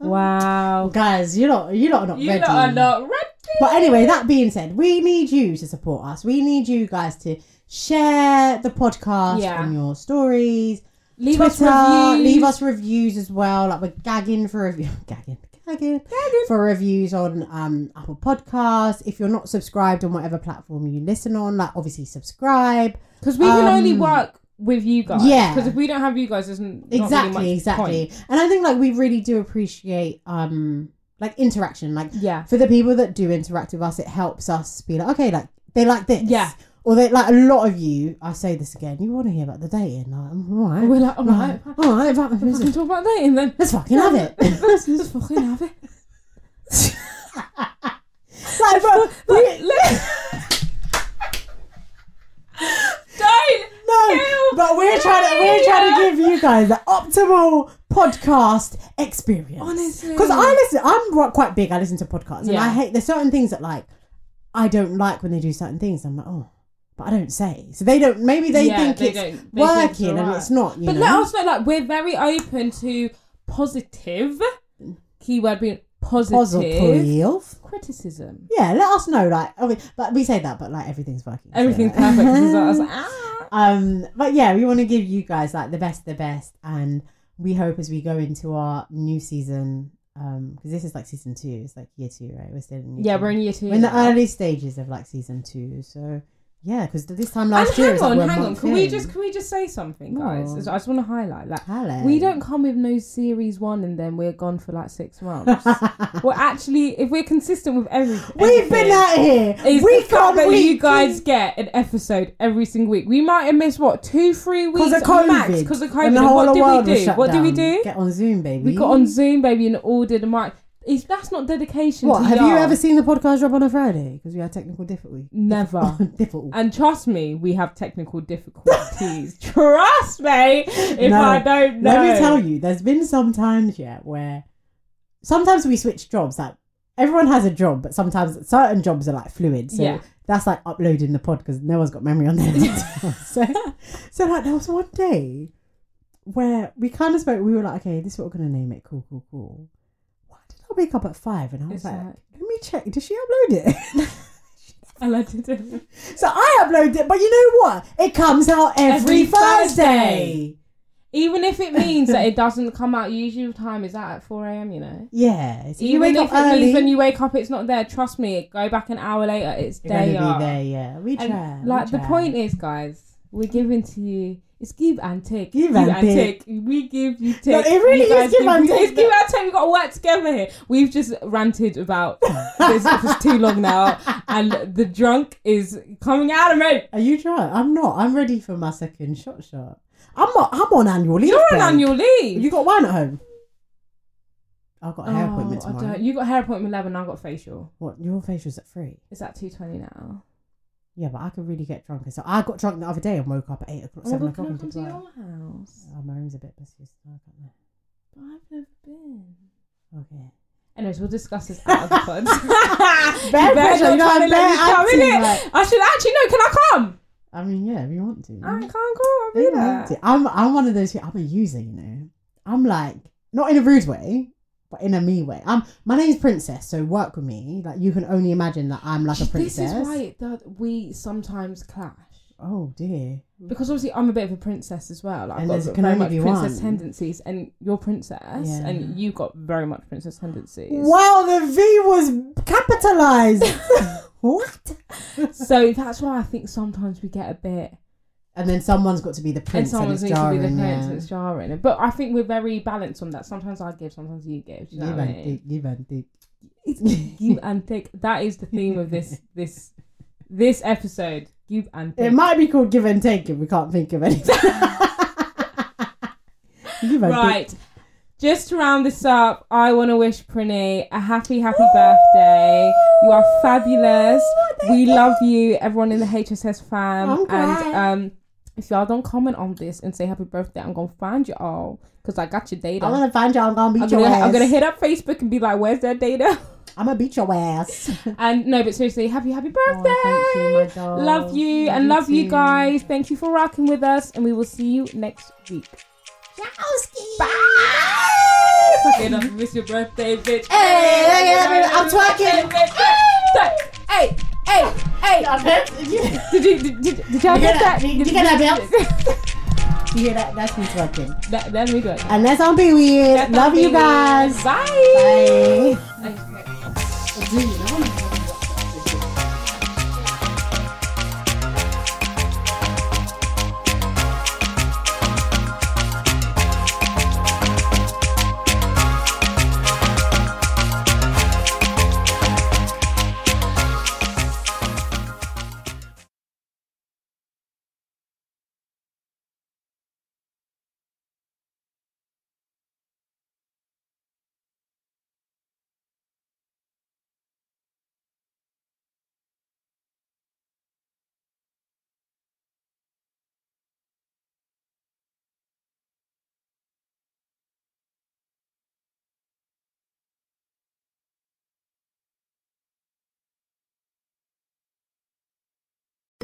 Wow, Guys, you lot, you are not you ready. lot are not ready. But anyway, that being said, we need you to support us. We need you guys to share the podcast Yeah. on your stories, leave Twitter, us reviews. leave us reviews as well. Like we're gagging for review, gagging, gagging, gagging for reviews on um Apple Podcasts. If you're not subscribed on whatever platform you listen on, like obviously subscribe. because we can only Um, work with you guys. yeah. because if we don't have you guys, there's not exactly, really much exactly. point. And I think like we really do appreciate um like interaction. Like Yeah, for the people that do interact with us, it helps us be like, okay, like they like this. Yeah. Or they like a lot of you. I say this again. You want to hear about the dating? Like, all right. we're like, all right, all right. but- we can talk about and then Let's fucking have it. let's, let's fucking have it. like, bro, we- Don't. no, Ew. but we're trying to we're trying to give you guys the optimal podcast experience. Honestly. because I listen. I'm quite- big. I listen to podcasts, and Yeah. I hate. There's certain things that like I don't like when they do certain things. I'm like, oh, but I don't say. So they don't. Maybe they Yeah, think they it's don't- they think it's working, and alright. it's not. You But know. let us know, like, we're very open to positive, keyword being positive, positive. criticism. Yeah, let us know. Like, I mean, but we say that, but like everything's working. so- Everything's perfect. Is I was like, ah. um, but yeah, we want to give you guys like the best, the best, and we hope as we go into our new season, Um, because this is like season two. It's like year two, right? We're still in year Yeah, two. we're in year two. We're in the early stages of like season two. So yeah, because this time And last year, hang like on, we're hang on. Can we just can we just say something, guys? I just want to highlight that Hello. we don't come with no series one and then we're gone for like six months. we're actually, if we're consistent with everything, We've been out here. We the fact that week. you guys get an episode every single week. We might have missed what two, three weeks because of COVID. max because of COVID. And the And whole what did we do? What did we do? Get on Zoom, baby. We got on Zoom, baby, and ordered a mic. Is that's not dedication? What to have you ever seen the podcast drop on a Friday? Because we had technical difficulty. Never. difficult. And trust me, we have technical difficulties. trust me, if No. I don't know. Let me tell you, there's been some times yet where sometimes we switch jobs. Like everyone has a job, but sometimes certain jobs are like fluid. So Yeah. that's like uploading the pod because no one's got memory on their so, so like there was one day where we kind of spoke. We were like, okay, this is what we're gonna name it. Cool, cool, cool. Did wake up at five and I was like, like- let me check. Did she upload it? And I didn't. so I uploaded it, but you know what? It comes out every, Every Thursday. Thursday. Even if it means that it doesn't come out, usual time is out at 4 a.m., you know? Yeah. So Even wake if it early. means when you wake up, it's not there. Trust me, go back an hour later, it's there. be there, yeah. We try. And we like the point is, guys, we're giving to you. It's give and take. Give and take. We give you take. No, it really is guys give and take, It's give and take. We've got to work together here. We've just ranted about this for too long now, and the drunk is coming out of me. Are you trying? I'm not. I'm ready for my second shot shot. I'm not. I'm on annual leave. You're on babe. annual leave. You got wine at home? I've got a hair Oh, appointment I tomorrow. You got hair appointment eleven. I got facial. What? Your facial's at three? It's at two twenty now. Yeah, but I could really get drunk. So I got drunk the other day and woke up at eight o'clock, Oh, seven but can o'clock, I and come to your house? Oh, my room's a bit messy. so I don't know. But I've never been. Okay. Anyways, we'll discuss this out of the pod. Bare pressure, you know, I'm bare come acting, like- I should actually know. Can I come? I mean, yeah, if you want to. I can't go. I'll be there. I'm, I'm one of those. who- I'm a user. You know. I'm like not in a rude way, but in a me way. I'm. My name's Princess, so work with me. Like you can only imagine that I'm like a princess. This is why does, we sometimes clash. Oh dear. Because obviously I'm a bit of a princess as well. Like, And I've got can very only much princess one. tendencies, and you're princess, Yeah. and you've got very much princess tendencies. Wow, the V was capitalized. what? So that's why I think sometimes we get a bit, And then someone's got to be the and prince. And, someone it's needs to be the prince, yeah. and it's jarring. But I think we're very balanced on that. Sometimes I give, sometimes you give. You know Give what I and mean? take, give and take. Give and take. That is the theme of this this this episode. Give and take. It might be called give and take if we can't think of anything. give and take. Right. Just to round this up, I want to wish Prinny a happy, happy birthday. You are fabulous. We love you, everyone in the HSS fam. I'm and um, if y'all don't comment on this and say happy birthday, I'm gonna find you all because I got your data. I'm gonna find y'all. I'm gonna beat I'm your gonna, ass. I'm gonna hit up Facebook and be like, "Where's their data?" I'm gonna beat your ass. And no, but seriously, happy, happy birthday! Oh, thank you. Love you and love you guys. Thank you for rocking with us, and we will see you next week. Bye. Fucking up, miss your birthday, bitch. Hey, hey, hey, I'm twerking. Hey, hey, hey. hey! Did you did, did, did y'all You get that? Did You get that, You hear that? That's me twerking. That, that's me doing. And that's on Be Weird. That's Love you guys. Bye. Bye.